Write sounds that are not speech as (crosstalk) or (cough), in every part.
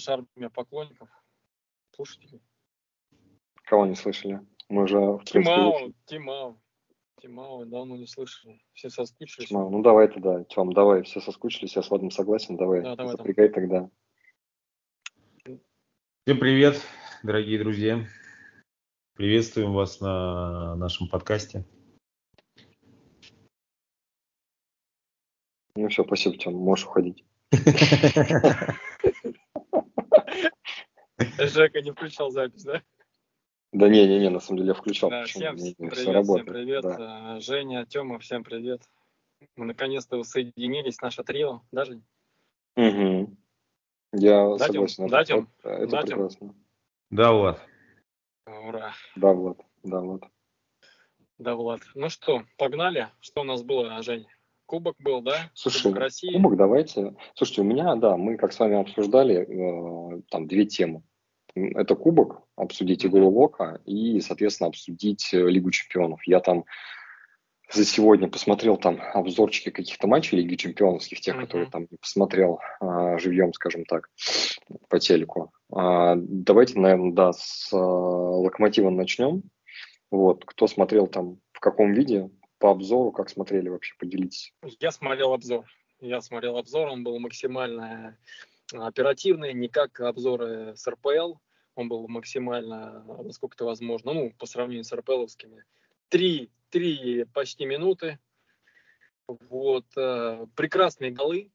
наша армия поклонников, слушателей. Кого не слышали? Мы уже... в принципе, Тимау. Тимау. Тимау, давно не слышали. Все соскучились. Тьма, Ну давай тогда, Тем, давай, все соскучились, я с Владом согласен, давай, Да, давай, запрягай тогда. Всем привет, дорогие друзья. Приветствуем вас на нашем подкасте. Ну все, спасибо, Тем, можешь уходить. (laughs) Жека не включал запись, да? Да не-не-не, на самом деле я включал. Да, всем Не- не, привет, всем работает, привет. да. Э, Женя, Тёма, всем привет. Мы наконец-то соединились, наше трио, да, Жень? Мгм. Я Да, согласен. Да, Тём? это- Да, Тём? прекрасно. Да, Влад. Ура. Да, Влад, да, Влад. Да, Влад. Ну что, погнали? Что у нас было, Жень? Кубок был, да? Слушай, Кубок России. Кубок давайте. Слушайте, у меня, да, мы как с вами обсуждали э, там две темы. Это кубок, обсудить игру Лока и, соответственно, обсудить э, Лигу чемпионов. Я там за сегодня посмотрел там обзорчики каких-то матчей Лиги чемпионских, тех, Мгм. которые там посмотрел а, живьем, скажем так, по телеку. А, давайте, наверное, да, с а, Локомотива начнем. Вот, кто смотрел там, в каком виде, по обзору, как смотрели вообще, поделитесь. Я смотрел обзор. Я смотрел обзор, он был максимально оперативный, не как обзоры с РПЛ. Он был максимально, насколько это возможно, ну, по сравнению с РПЛовскими. Три, три почти минуты. Вот. э, Прекрасные голы.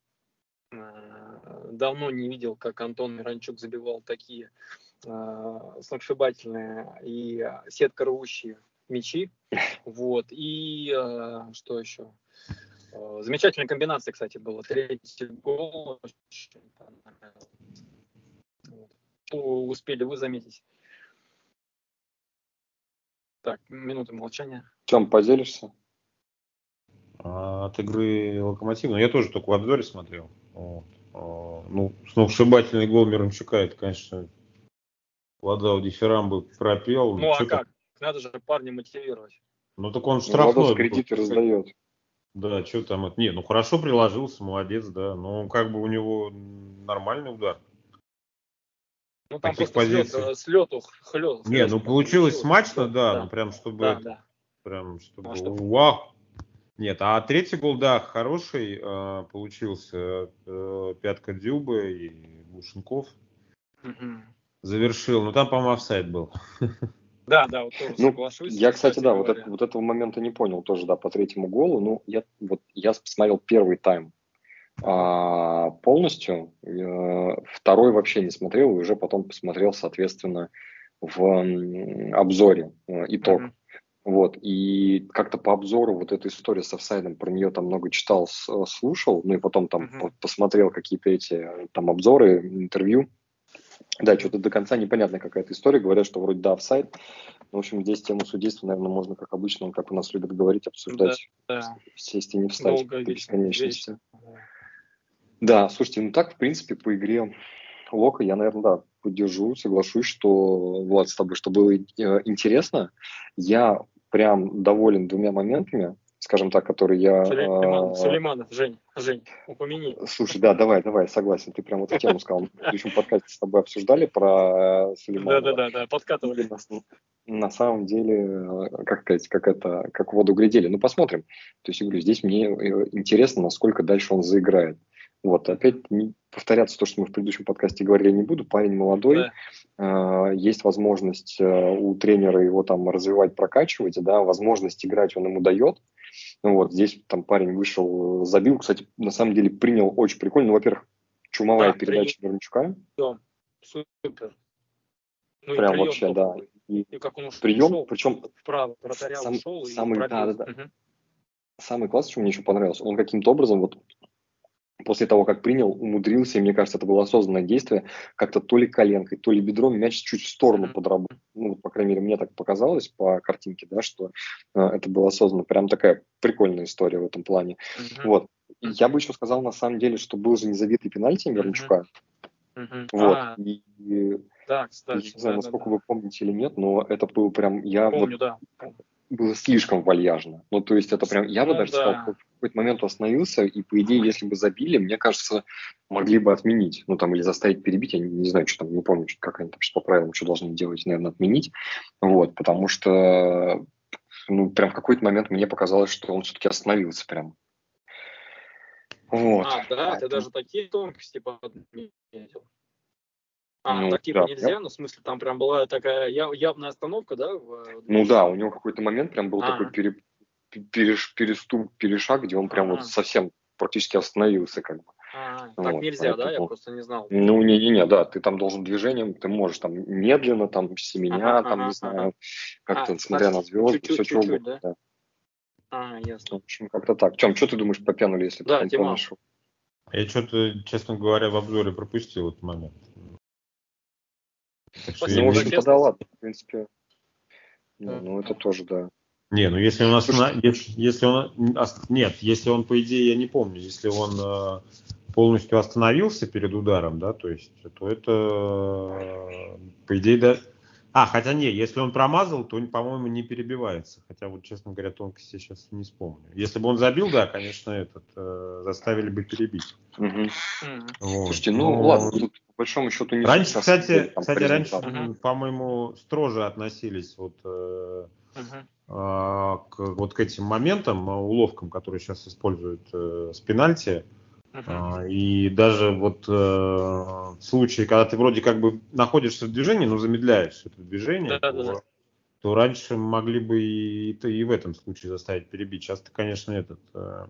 Э, Давно не видел, как Антон Миранчук забивал такие э, сногсшибательные и сетка рвущие мячи. Вот. И что еще? Э, Замечательная комбинация, кстати, была. Третий гол. очень понравился. Вот. Что успели вы заметить? Так, минута молчания. Чем поделишься? А, От игры Локомотива. Ну, я тоже только в обзоре смотрел. Вот. А, Ну, сногсшибательный гол Мирончука, это, конечно, Владау Дифирамбы пропел. Ну а Чё-то- как? Надо же парня мотивировать. Ну, так он Ну, штрафной. Владос кредиты раздает. Да, что там это? Не, ну хорошо приложился, молодец, да. Но как бы у него нормальный удар. Ну там Таких позиций. э, слету, хлёст. Не, ну получилось смачно, да, ну прям чтобы Да, это, да. прям чтобы А что? вау. Нет, а третий гол, да, хороший э, получился. Э, пятка Дюбы и Глушенков Мгм. завершил. Ну там, по-моему, офсайд был. (laughs) Да, да, вот тоже Ну, соглашусь. Я, кстати, да, вот, это- вот этого момента не понял тоже, да, по третьему голу. Ну, я, вот, я посмотрел первый тайм а, полностью, э, второй вообще не смотрел, и уже потом посмотрел, соответственно, в м, обзоре э, итог. Мгм. Вот, и как-то по обзору вот эта история с офсайдом, про нее там много читал, э, слушал, ну и потом там по- посмотрел какие-то эти там обзоры, интервью. Да, что-то до конца непонятная какая-то история, говорят, что вроде да, офсайд. Ну, В общем, здесь тему судейства, наверное, можно, как обычно, как у нас любят говорить, обсуждать Да. сесть и не встать Долго, до бесконечности. вечно. Да, слушайте, ну так, в принципе, по игре Лока я, наверное, да, поддержу, соглашусь, что, Влад, с тобой, что было э, интересно. Я прям доволен двумя моментами, скажем так, которые я... Э, Сулейманов, Жень, Жень, упомяни. Слушай, да, давай, давай, согласен. Ты прям эту тему сказал. Мы в предыдущем подкасте с тобой обсуждали про Сулейманова. Да-да-да, подкатывали. На, самом деле, как сказать, как это, как воду глядели. Ну, посмотрим. То есть, я говорю, здесь мне э, интересно, насколько дальше он заиграет. Вот, опять повторяться то, что мы в предыдущем подкасте говорили, не буду. Парень молодой, Да. э, есть возможность э, у тренера его там развивать, прокачивать, да, возможность играть он ему дает. Ну Вот, здесь там парень вышел, забил, кстати, на самом деле принял очень прикольно. Ну, во-первых, чумовая Да, передача Мирончука. Всё, Супер. Ну Прям прием вообще, да. И И как он уш- прием, ушел причем вправо, вратаря сам- ушел и самый- пробил. да-да-да. Мгм. самый класс, что мне еще понравилось, он каким-то образом вот после того, как принял, умудрился, и мне кажется, это было осознанное действие, как-то то ли коленкой, то ли бедром мяч чуть в сторону подработал. Ну, по крайней мере, мне так показалось по картинке, да, что э, это было осознанно. Прям такая прикольная история в этом плане. Мгм. Вот. И я бы еще сказал, на самом деле, что был же незабитый пенальти Мирончука. Мгм. Вот. А, И, и да, я кстати. не знаю, да, насколько да, вы помните или нет, но это был прям... Я да. вот Помню, да. Было слишком вальяжно. Ну, то есть это прям, я бы Ну даже да. сказал, в какой-то момент остановился, и по идее, если бы забили, мне кажется, могли бы отменить, ну, там, или заставить перебить, я не, не знаю, что там, не помню, что- как они там по правилам, что должны делать, наверное, отменить, вот, потому что, ну, прям в какой-то момент мне показалось, что он все-таки остановился прям. Вот. А, да, ты Поэтому- даже такие тонкости подметил. А, Ну, так типа да, нельзя, я- ну, в смысле, там прям была такая яв- явная остановка, да? в- Ну да, у него какой-то момент прям был А. такой пере- переш- переступ, перешаг, где он прям Ага. вот совсем практически остановился, как бы. А, Вот, так нельзя, да? Я поэтому- просто не знал. Ну, не-не-не, да, ты там должен движением, ты можешь там медленно, там, семеня, Ага, там, ага, не знаю, как-то, А, смотря на звезды, чуть-чуть, все чуть-чуть, угодно. Да. А, ясно. В общем, как-то так. Чем, что ты думаешь по пенуле, если Да, потом Тима. помнишь? Я что-то, честно говоря, в обзоре пропустил этот момент. Так что Ну, в не- ладно, в принципе. Ну, ну, это тоже, да. Не, ну если он останов... если, если он нет, если он по идее я не помню, если он э, полностью остановился перед ударом, да, то есть, то это э, по идее да. А, хотя не, если он промазал, то, по-моему, не перебивается. Хотя вот, честно говоря, тонкости сейчас не вспомню. Если бы он забил, да, конечно, этот э, заставили бы перебить. Мгм. Вот. Слушайте, ну, Но- ладно, тут большому счету не Раньше, кстати, там, кстати, раньше. Мгм. по-моему, строже относились вот э, Мгм. а, к, вот к этим моментам, а, уловкам, которые сейчас используют э, с пенальти. А, И даже вот э, в случае, когда ты вроде как бы находишься в движении, но замедляешь это движение, Да, то, да. то раньше могли бы и, и, и в этом случае заставить перебить. Сейчас-то, конечно, этот э.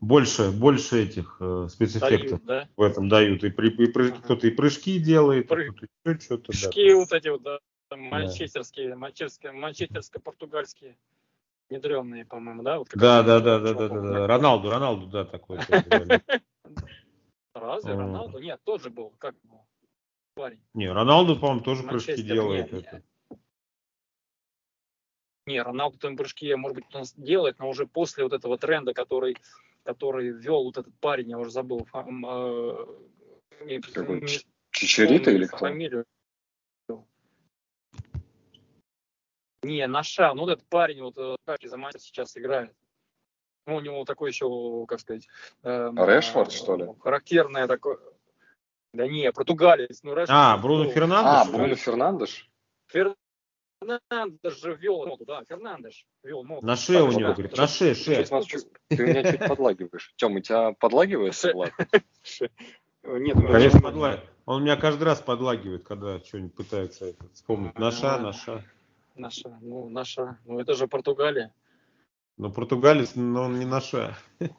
Больше, больше этих э, спецэффектов Дают, да? в этом дают. И, при, и Ага. кто-то и прыжки делает, а Прыг- кто-то еще что-то. да. Прыжки вот эти вот, да, там манчестерские, манчестерские, манчестерско-португальские, недремные, по-моему, да? Вот Да, да, да, да, да, да, да. Роналду, Роналду, да, такой. тоже. (laughs) Разве. Роналду? Нет, тот же был, как был парень. Не, Роналду, по-моему, тоже прыжки делает. Не, Роналду там прыжки, может быть, он делает, но уже после вот этого тренда, который, который ввел вот этот парень, я уже забыл, фам- э, не- Какой? не Ч- Чичарита помню или кто? фамилию. Не, Наша, ну вот этот парень, вот э, как из сейчас играет. Ну, у него такой еще, как сказать... эм, Решфорд, э, что ли? Характерное такое... Да не, португалец. Ну, Решфорд, А, Бруно ну, А, Фернандеш? Бруно Фернандеш? Фернандеш же вел ноду, да, Фернандеш вел ноду. На шее у него, говорит, на шее, чуть- Ты меня чуть подлагиваешь. Тем, у тебя подлагивает? Ше- Влад? Нет, ну, Конечно, подлагивает. Он меня каждый раз подлагивает, когда что-нибудь пытается вспомнить. Наша, наша. Наша, ну, наша, ну это же Португалия. Но португалец, но он не наша.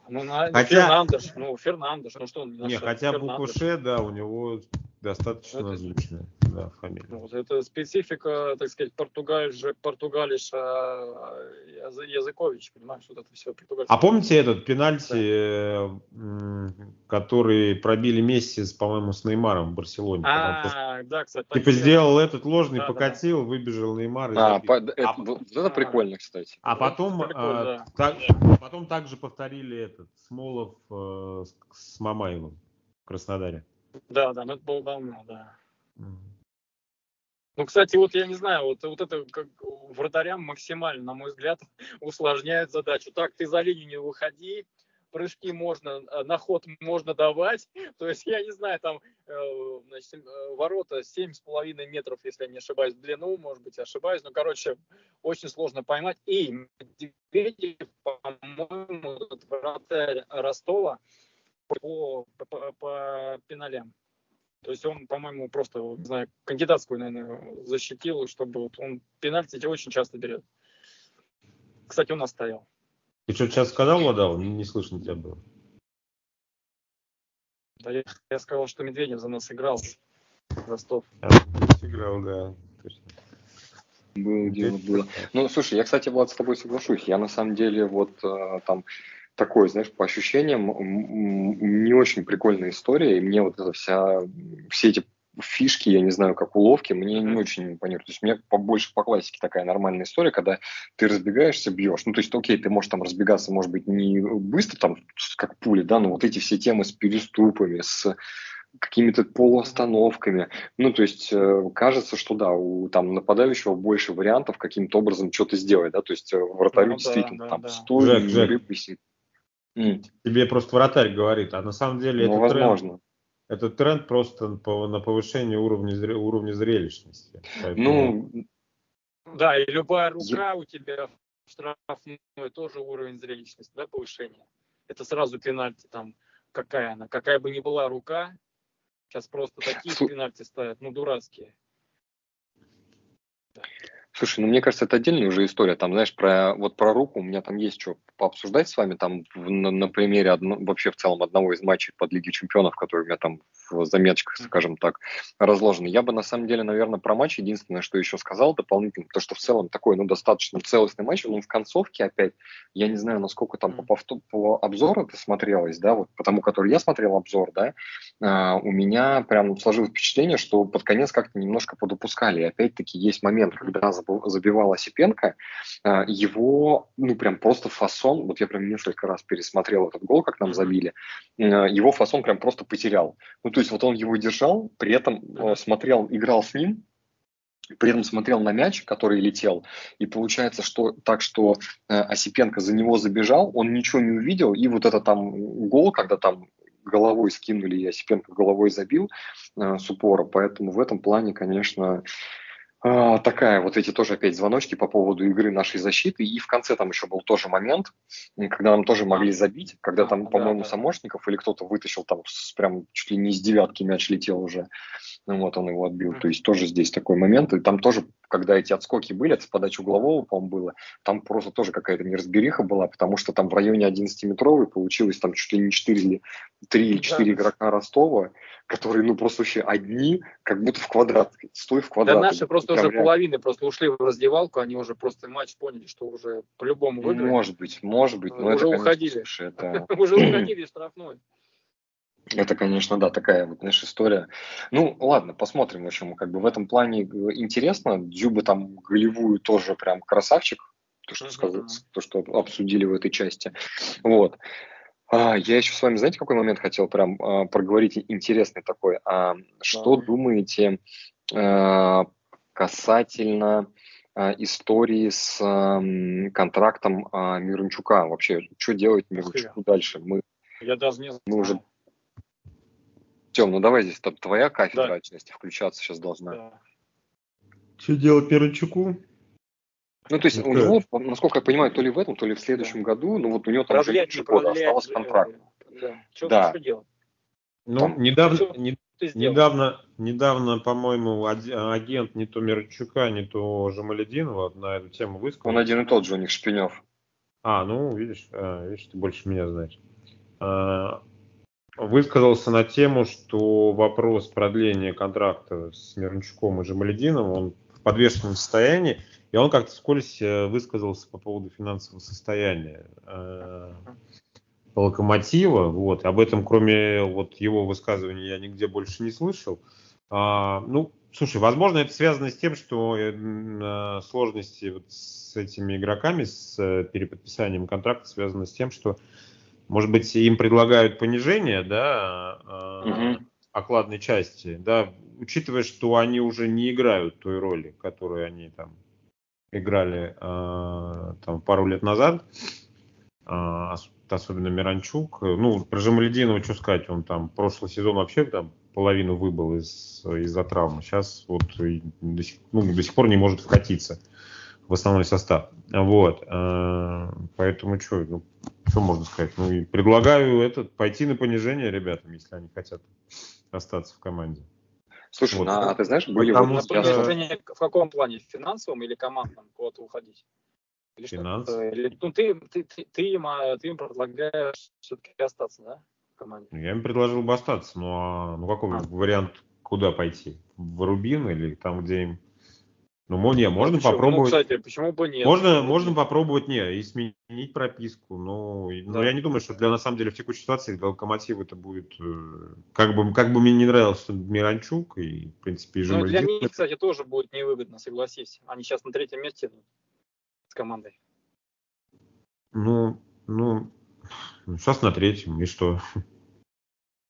Ну, на, ну, Хотя- Фернандеш, ну, Фернандеш, ну что он не Не, наша? хотя буква Фернандеш. Ш, да, у него достаточно Это- звучная да, фамилия. Вот это специфика, так сказать, португалиша Яз- Языкович, понимаешь, вот это все португальское. А помните этот пенальти, э, м, который пробили Месси, с, по-моему, с Неймаром в Барселоне? А, да, кстати. Типа сделал этот ложный, Да, да, покатил, выбежал Неймар. и А, по- это, А- вот это прикольно, кстати. А потом, а, да. так, потом также повторили этот Смолов э, с, Мамаевым в Краснодаре. Да, да, ну это было давно, да. Ну, кстати, вот я не знаю, вот, вот это как вратарям максимально, на мой взгляд, (laughs) усложняет задачу. Так, ты за линию не выходи, прыжки можно, э, на ход можно давать. (laughs) То есть, я не знаю, там э, значит, э, ворота 7,5 метров, если я не ошибаюсь, в длину, может быть, ошибаюсь. Но, короче, очень сложно поймать. И Медведев, по-моему, вратарь Ростова по, по, по пеналям. То есть он, по-моему, просто, не знаю, кандидатскую, наверное, защитил, чтобы вот он пенальти эти очень часто берет. Кстати, у нас стоял. Ты что сейчас сказал, Владал? Не, слышно тебя было. Да, я, я сказал, что Медведев за нас играл. Ростов. А, Сыграл, да. точно. Было дело, было. Ну, слушай, я, кстати, Влад, с тобой соглашусь. Я, на самом деле, вот э, там такой, знаешь, по ощущениям, не очень прикольная история, и мне вот эта вся, все эти фишки, я не знаю, как уловки, мне не очень импонируют. То есть мне побольше по классике такая нормальная история, когда ты разбегаешься, бьешь. Ну, то есть, окей, ты можешь там разбегаться, может быть, не быстро, там, как пули, да, но вот эти все темы с переступами, с какими-то полуостановками. Ну, то есть э, кажется, что да, у там нападающего больше вариантов каким-то образом что-то сделать, да, то есть э, вратарю ну, действительно да, там да. Жек. Тебе просто вратарь говорит, а на самом деле ну, это возможно. тренд, это тренд просто по, на повышение уровня, уровня зрелищности. Поэтому... Ну, да, и любая рука у тебя штрафной тоже уровень зрелищности, да, повышение. Это сразу пенальти там, какая она, какая бы ни была рука, сейчас просто такие пенальти ставят, ну, дурацкие. Слушай, ну мне кажется, это отдельная уже история. Там, знаешь, про вот про руку у меня там есть что пообсуждать с вами. Там в, на, на примере одно, вообще в целом одного из матчей под Лиги Чемпионов, который у меня там в заметочках, скажем так, разложены. Я бы на самом деле, наверное, про матч единственное, что еще сказал дополнительно, то, что в целом такой, ну, достаточно целостный матч, но в концовке опять, я не знаю, насколько там по, по, по обзору это смотрелось, да, вот по тому, который я смотрел обзор, да, а, у меня прям сложилось впечатление, что под конец как-то немножко подупускали. И опять-таки есть момент, когда забивал Осипенко, а, его, ну, прям просто фасон, вот я прям несколько раз пересмотрел этот гол, как нам забили, а, его фасон прям просто потерял. Ну, то есть вот он его держал, при этом а, смотрел, играл с ним, при этом смотрел на мяч, который летел, и получается, что так, что э, Осипенко за него забежал, он ничего не увидел, и вот это там гол, когда там головой скинули, и Осипенко головой забил э, с упора, поэтому в этом плане, конечно, такая вот эти тоже опять звоночки по поводу игры нашей защиты. И в конце там еще был тоже момент, когда нам тоже могли забить, когда там, по-моему, Самошников или кто-то вытащил там с, прям чуть ли не из девятки мяч летел уже. Ну, вот он его отбил. То есть тоже здесь такой момент. И там тоже, когда эти отскоки были, это с подачи углового, по-моему, было, там просто тоже какая-то неразбериха была, потому что там в районе 11-метровой получилось там чуть ли не 4 или 3 или 4 да. игрока Ростова, которые, ну, просто вообще одни, как будто в квадрат, стой в квадрат. Да наши просто уже половины просто ушли в раздевалку, они уже просто матч поняли, что уже по-любому выиграли. Может быть, может быть. Но уже это, уходили. (laughs) Уже уходили штрафной. Это, конечно, да, такая вот, знаешь, история. Ну, ладно, посмотрим, в общем, как бы в этом плане интересно. Дзюба там голевую тоже прям красавчик, то, что, сказать, то, что обсудили в этой части. Вот. А, я еще с вами, знаете, какой момент хотел прям а, проговорить интересный такой. А, что да. думаете а, касательно а, истории с а, контрактом а, Мирончука? Вообще, что делать Мирончуку дальше? Мы, я даже не знаю. Мы уже Тем, ну давай здесь твоя кафедра да. отчасти включаться сейчас должна. Да. Что делать Мирончуку? Ну, то есть у него, насколько я понимаю, то ли в этом, то ли в следующем да. году, ну вот у него там уже меньше года осталось контракт. Да. Что, да. что делать? Ну, там, недавно, что не, недавно, недавно, по-моему, агент не то Мирончука, не то Жамалединова на эту тему высказал. Он один и тот же у них, Шпинев. А, ну, видишь, а, видишь, ты больше меня знаешь. А, высказался на тему, что вопрос продления контракта с Мирончуком и Жамалединовым, он в подвешенном состоянии, и он как-то вскользь э, высказался по поводу финансового состояния э, локомотива. Вот. Об этом, кроме вот его высказывания, я нигде больше не слышал. А, ну, слушай, возможно, это связано с тем, что э, сложности вот с этими игроками, с э, переподписанием контракта связаны с тем, что, может быть, им предлагают понижение, да, угу. окладной части, да, учитывая, что они уже не играют той роли, которую они там играли э, там пару лет назад, э, особенно Миранчук. Ну, про Жамалединова, что сказать, он там прошлый сезон вообще там половину выбыл из, из-за травмы. Сейчас вот до сих, ну, до сих пор не может вкатиться в основной состав. Вот. Э, поэтому что, ну, что можно сказать? Ну, и предлагаю этот, пойти на понижение ребятам, если они хотят остаться в команде. Слушай, вот. на, а ты знаешь, были Потому вот... Что... Что... В каком плане? В финансовом или командном куда-то уходить? Или Финанс. Или, ну, ты, ты, ты, ты, им, а, ты им предлагаешь все-таки остаться, да, в команде? Я им предложил бы остаться, но а, ну какой а. вариант, куда пойти? В Рубин или там, где им ну, не, можно почему? Ну, попробовать. Ну, кстати, почему бы нет? Можно, ну, можно попробовать, не, и сменить прописку. Но, да. но я не думаю, что для на самом деле в текущей ситуации для локомотива это будет. Э, как бы, как бы мне не нравился Миранчук и, в принципе, и Ну, для них, кстати, тоже будет невыгодно, согласись. Они сейчас на третьем месте с командой. Ну, ну, сейчас на третьем, и что?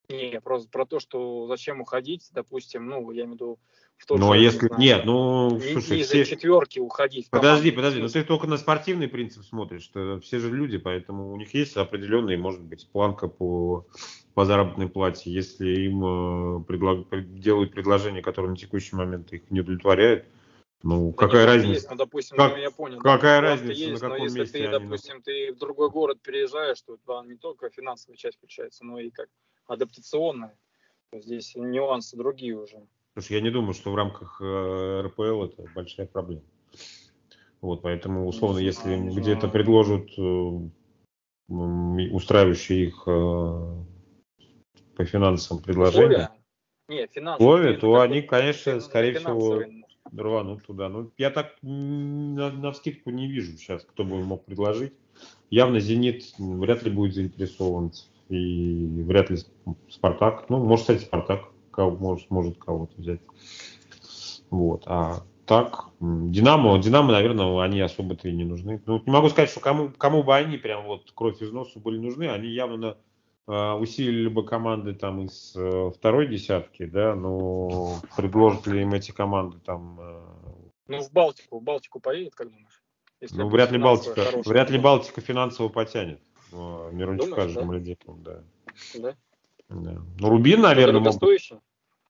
Не, просто про то, что зачем уходить, допустим, ну, я имею в виду в тот Ну, а же, если... не знаю, Нет, ну, ни- слушай, ниже все... четверки уходить. Подожди, подожди, ну ты только на спортивный принцип смотришь, что все же люди, поэтому у них есть определенный, может быть, планка по, по заработной плате. Если им э, предлаг- пред- делают предложение, которое на текущий момент их не удовлетворяет, ну, Да какая разница? Есть, ну, допустим, Как- ну, я понял. какая разница, на есть, но каком если месте ты, допустим, ты в другой город переезжаешь, то там не только финансовая часть включается, но и как адаптационная. Здесь нюансы другие уже. Слушай, я не думаю, что в рамках э, РПЛ это большая проблема. Вот, поэтому, условно, Не если знаю, где-то знаю. предложат э, устраивающие их э, по финансам предложения, Условия? Не, финансовые. Ну, то они, конечно, скорее всего, рванут туда. Ну, я так на, на вскидку не вижу сейчас, кто бы мог предложить. Явно «Зенит» вряд ли будет заинтересован. И вряд ли «Спартак». Ну, может, кстати, «Спартак» кого- может, может кого-то взять. Вот. А так, «Динамо», «Динамо», наверное, они особо-то и не нужны. Ну, не могу сказать, что кому, кому бы они прям вот кровь из носу были нужны. Они явно а, усилили бы команды там из э, второй десятки, да, но предложат ли им эти команды там э, Ну, в Балтику. В Балтику поедет, как думаешь? Если Ну, вряд ли Балтика, вряд ли. Балтика финансово потянет. Э, Мирончука Думаешь, с да? Жемалединовым, да. Да? Да. Ну, Рубин, наверное, мог Дорогостоящий.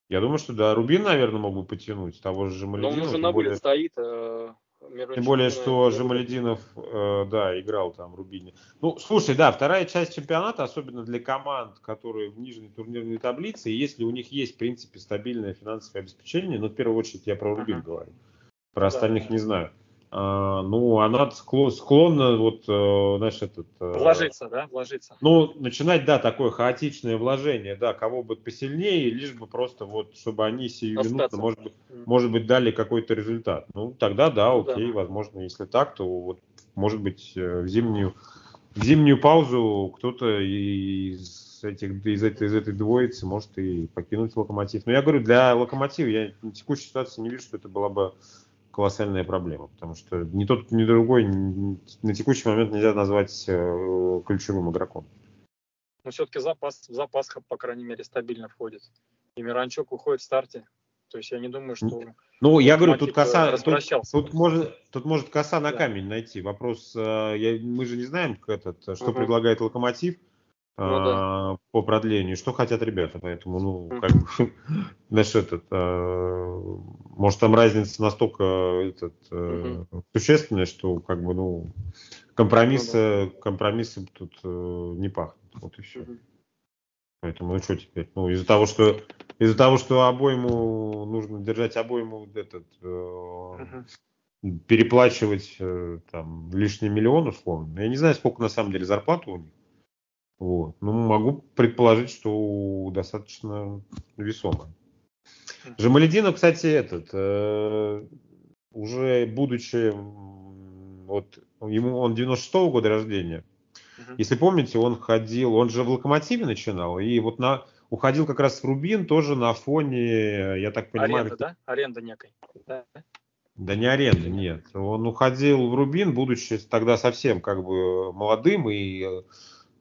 я думаю, что да, Рубин, наверное, мог бы потянуть того же Но он Жемалединова. уже на более- стоит. э, Мирончук, Тем более, э, что э, Жемалединов, э, да, играл там в Рубине. Ну, слушай, да, вторая часть чемпионата, особенно для команд, которые в нижней турнирной таблице, если у них есть, в принципе, стабильное финансовое обеспечение, ну, в первую очередь я про Рубин Ага. говорю, про Да. остальных не знаю. А, ну, она скло- склонна, вот, э, знаешь, этот... э, Вложиться, да? Вложиться. Ну, начинать, да, такое хаотичное вложение, да, кого бы посильнее, лишь бы просто вот, чтобы они сиюминутно, может быть, может быть, дали какой-то результат. Ну, тогда да, Ну, да. окей, возможно, если так, то вот, может быть, э, в зимнюю, в зимнюю паузу кто-то из этих, из этой, из этой двоицы может и покинуть локомотив. Но я говорю, для локомотива я в текущей ситуации не вижу, что это была бы колоссальная проблема, потому что ни тот, ни другой на текущий момент нельзя назвать э, ключевым игроком. Но все-таки запас, в запас, по крайней мере, стабильно входит. И Миранчук уходит в старте. То есть я не думаю, что... Ну, я говорю, тут коса, э, тут, тут может, тут может коса на Да. камень найти. Вопрос, э, я- мы же не знаем, как этот, что Мгм. предлагает Локомотив Ну э, по продлению, что хотят ребята, поэтому, ну, как бы, (laughs) знаешь, этот, э, может, там разница настолько этот, э, существенная, что, как бы, ну, компромиссы, компромиссы тут э, не пахнут, вот и все. Поэтому, ну что теперь? Ну, из-за того, что из-за того, что обойму нужно держать обойму этот э, переплачивать там лишний миллион условно. Я не знаю, сколько на самом деле зарплата у них. Вот. Ну, могу предположить, что достаточно весомо. Жамалединов, кстати, этот, э, уже будучи, вот, ему, он 96-го года рождения, Мгм. если помните, он ходил, он же в Локомотиве начинал, и вот на, уходил как раз в Рубин тоже на фоне, я так понимаю, Аренда, да? Аренда некой. Да. да не аренда, нет. Он уходил в Рубин, будучи тогда совсем как бы молодым и э,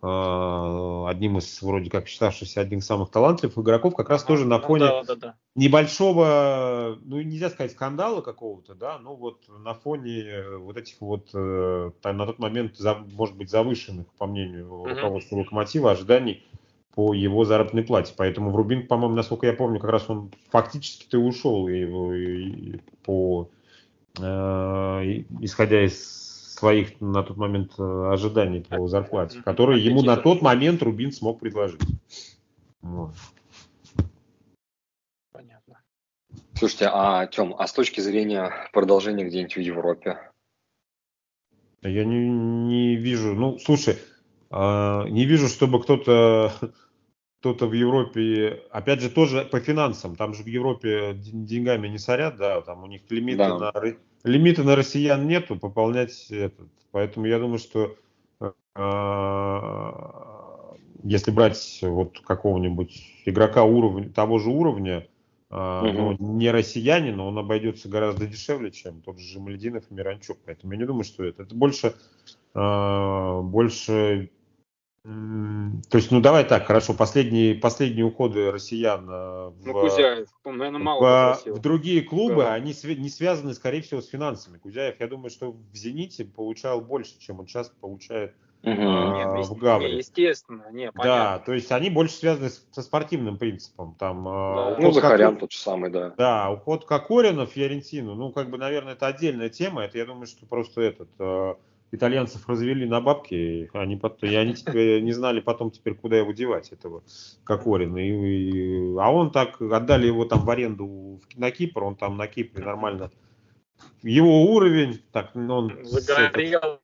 одним из, вроде как считавшихся одним из самых талантливых игроков, как раз Ага. тоже на Ну фоне Да, да, да. небольшого, ну нельзя сказать скандала какого-то, да, но вот на фоне э, вот этих вот э, на тот момент, может быть, завышенных, по мнению руководства Локомотива, ожиданий по его заработной плате. Поэтому в Рубин, по-моему, насколько я помню, как раз он фактически-то и ушел и, и- и по э, исходя из своих на тот момент э, ожиданий по зарплате, которые ему на тот момент Рубин смог предложить. Вот. Понятно. Слушайте, а, Тем, а с точки зрения продолжения где-нибудь в Европе? Я не, не вижу, ну, слушай, а, не вижу, чтобы кто-то кто-то в Европе, опять же, тоже по финансам, там же в Европе ден- деньгами не сорят, да, там у них лимиты, Да. на, ро- лимиты на россиян нету, пополнять этот. Поэтому я думаю, что а, если брать вот какого-нибудь игрока уровня, того же уровня, а, Мгм. ну, не россиянин, он обойдется гораздо дешевле, чем тот же Жемальдинов и Миранчук. Поэтому я не думаю, что это. Это больше, а, больше То есть, ну давай так, хорошо, последние, последние уходы россиян э, в, ну, Кузяев, наверное, мало в, в другие клубы, да. они не связаны, скорее всего, с финансами. Кузяев, я думаю, что в «Зените» получал больше, чем он сейчас получает угу. а, в «Гавре». естественно, не, понятно. Да, то есть они больше связаны со спортивным принципом. Там, да. Ну, Захарян тот же самый, да. Да, уход Кокорина в Фиорентину, ну, как бы, наверное, это отдельная тема. Это, я думаю, что просто этот э, итальянцев развели на бабки, они, потом, и они теперь не знали потом теперь, куда его девать, этого Кокорина. И, и, а он так, отдали его там в аренду на Кипр, он там на Кипре нормально. Его уровень, так, он... Загорел.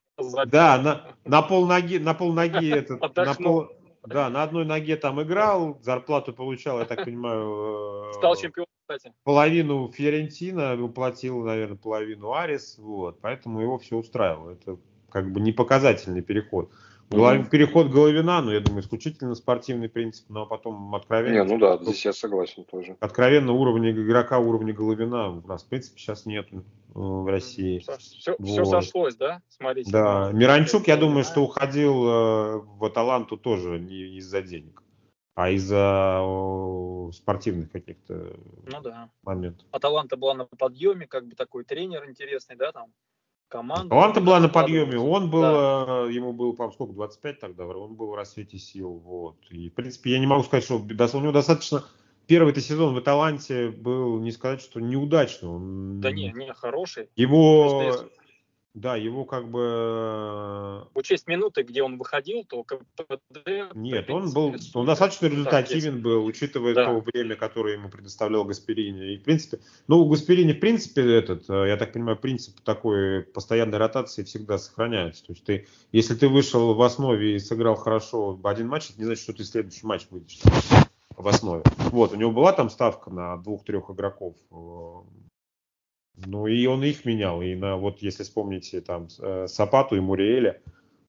Да, на, на пол ноги, на пол ноги (laughs) этот, на пол, да, на одной ноге там играл, зарплату получал, я так понимаю. Э, Стал чемпионом, кстати. Половину Фиорентина, уплатил, наверное, половину Арис, вот, поэтому его все устраивало. Это как бы не показательный переход. Голов... Переход Головина, ну, я думаю, исключительно спортивный принцип, но потом откровенно... Не, ну да, здесь я согласен тоже. Откровенно уровня игрока, уровня Головина у нас, в принципе, сейчас нет э, в России. Все, вот. все сошлось, да? Смотрите. Да, Миранчук, я думаю, что уходил э, в Аталанту тоже не из-за денег, а из-за спортивных каких-то ну, да. моментов. Аталанта была на подъеме, как бы такой тренер интересный, да, там? Команда. Он-то была на подъеме, он был, да. Э, ему было, по сколько, 25 тогда, он был в рассвете сил, вот. И, в принципе, я не могу сказать, что у него достаточно первый-то сезон в Аталанте был, не сказать, что неудачный. Он... Да не, не, хороший. Его, да, его как бы... Учесть минуты, где он выходил, то КПД... Нет, он был, он достаточно результативен был, учитывая да. то время, которое ему предоставлял Гасперини. И, в принципе, ну, у Гасперини, в принципе, этот, э, я так понимаю, принцип такой постоянной ротации всегда сохраняется. То есть ты, если ты вышел в основе и сыграл хорошо один матч, это не значит, что ты следующий матч будешь в основе. Вот, у него была там ставка на двух-трех игроков э, ну и он их менял. И на, вот если вспомните там э, Сапату и Муриэля,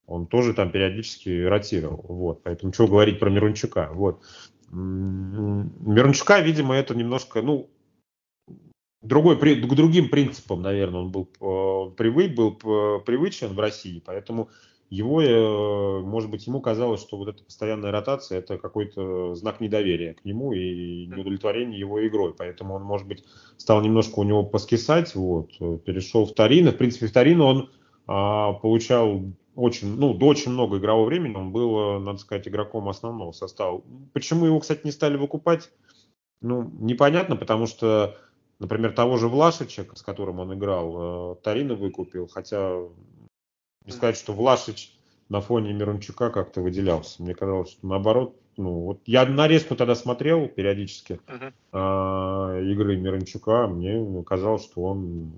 он тоже там периодически ротировал. Вот. Поэтому что говорить про Мирончука. Вот. Мирончука, видимо, это немножко, ну, другой, к другим принципам, наверное, он был э, привык, был э, привычен в России, поэтому его, э, может быть, ему казалось, что вот эта постоянная ротация это какой-то знак недоверия к нему и неудовлетворение его игрой. Поэтому он, может быть, стал немножко у него поскисать, вот, перешел в Торино. В принципе, в Торино он а, получал очень, ну, очень много игрового времени. Он был, надо сказать, игроком основного состава. Почему его, кстати, не стали выкупать? Ну, непонятно, потому что, например, того же Влашича, с которым он играл, э, Торино выкупил, хотя не сказать, что Влашич на фоне Мирончука как-то выделялся. Мне казалось, что наоборот, ну вот я нарезку тогда смотрел периодически uh-huh. э, игры Мирончука, мне казалось, что он,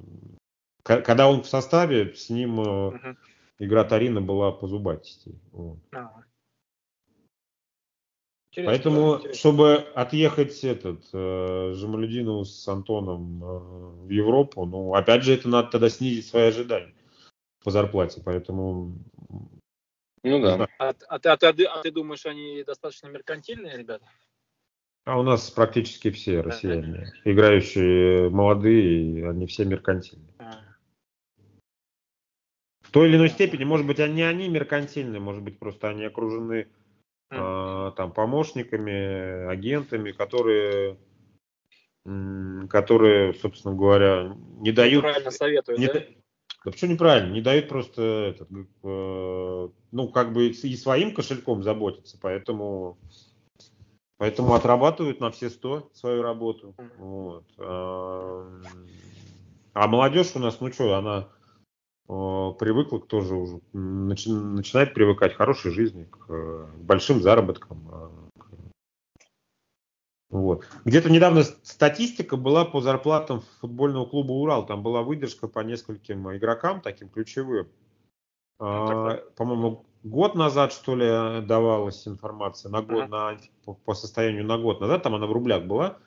когда он в составе, с ним uh-huh. игра Тарина была по зубатистей. Вот. Uh-huh. Интересно, Поэтому, интересно. чтобы отъехать этот э, Жамалюдину с Антоном э, в Европу, ну, опять же, это надо тогда снизить свои ожидания по зарплате, поэтому... Ну да. А, а, а, а, ты, а ты думаешь, они достаточно меркантильные ребята? А у нас практически все россияне, играющие молодые, они все меркантильные. А. В той или иной степени, может быть, они они меркантильные, может быть, просто они окружены а, там помощниками, агентами, которые которые, собственно говоря, не дают... Правильно советуют, не, да? Да почему неправильно? Не дают просто этот, э, ну, как бы и своим кошельком заботиться, поэтому, поэтому отрабатывают на все сто свою работу. Вот. А, а молодежь у нас, ну что, она э, привыкла к тоже уже, начи, начинает привыкать к хорошей жизни, к, к большим заработкам. Вот. Где-то недавно статистика была по зарплатам футбольного клуба «Урал». Там была выдержка по нескольким игрокам, таким ключевым. А, по-моему, год назад, что ли, давалась информация на год, на, по, по состоянию на год назад, там она в рублях была.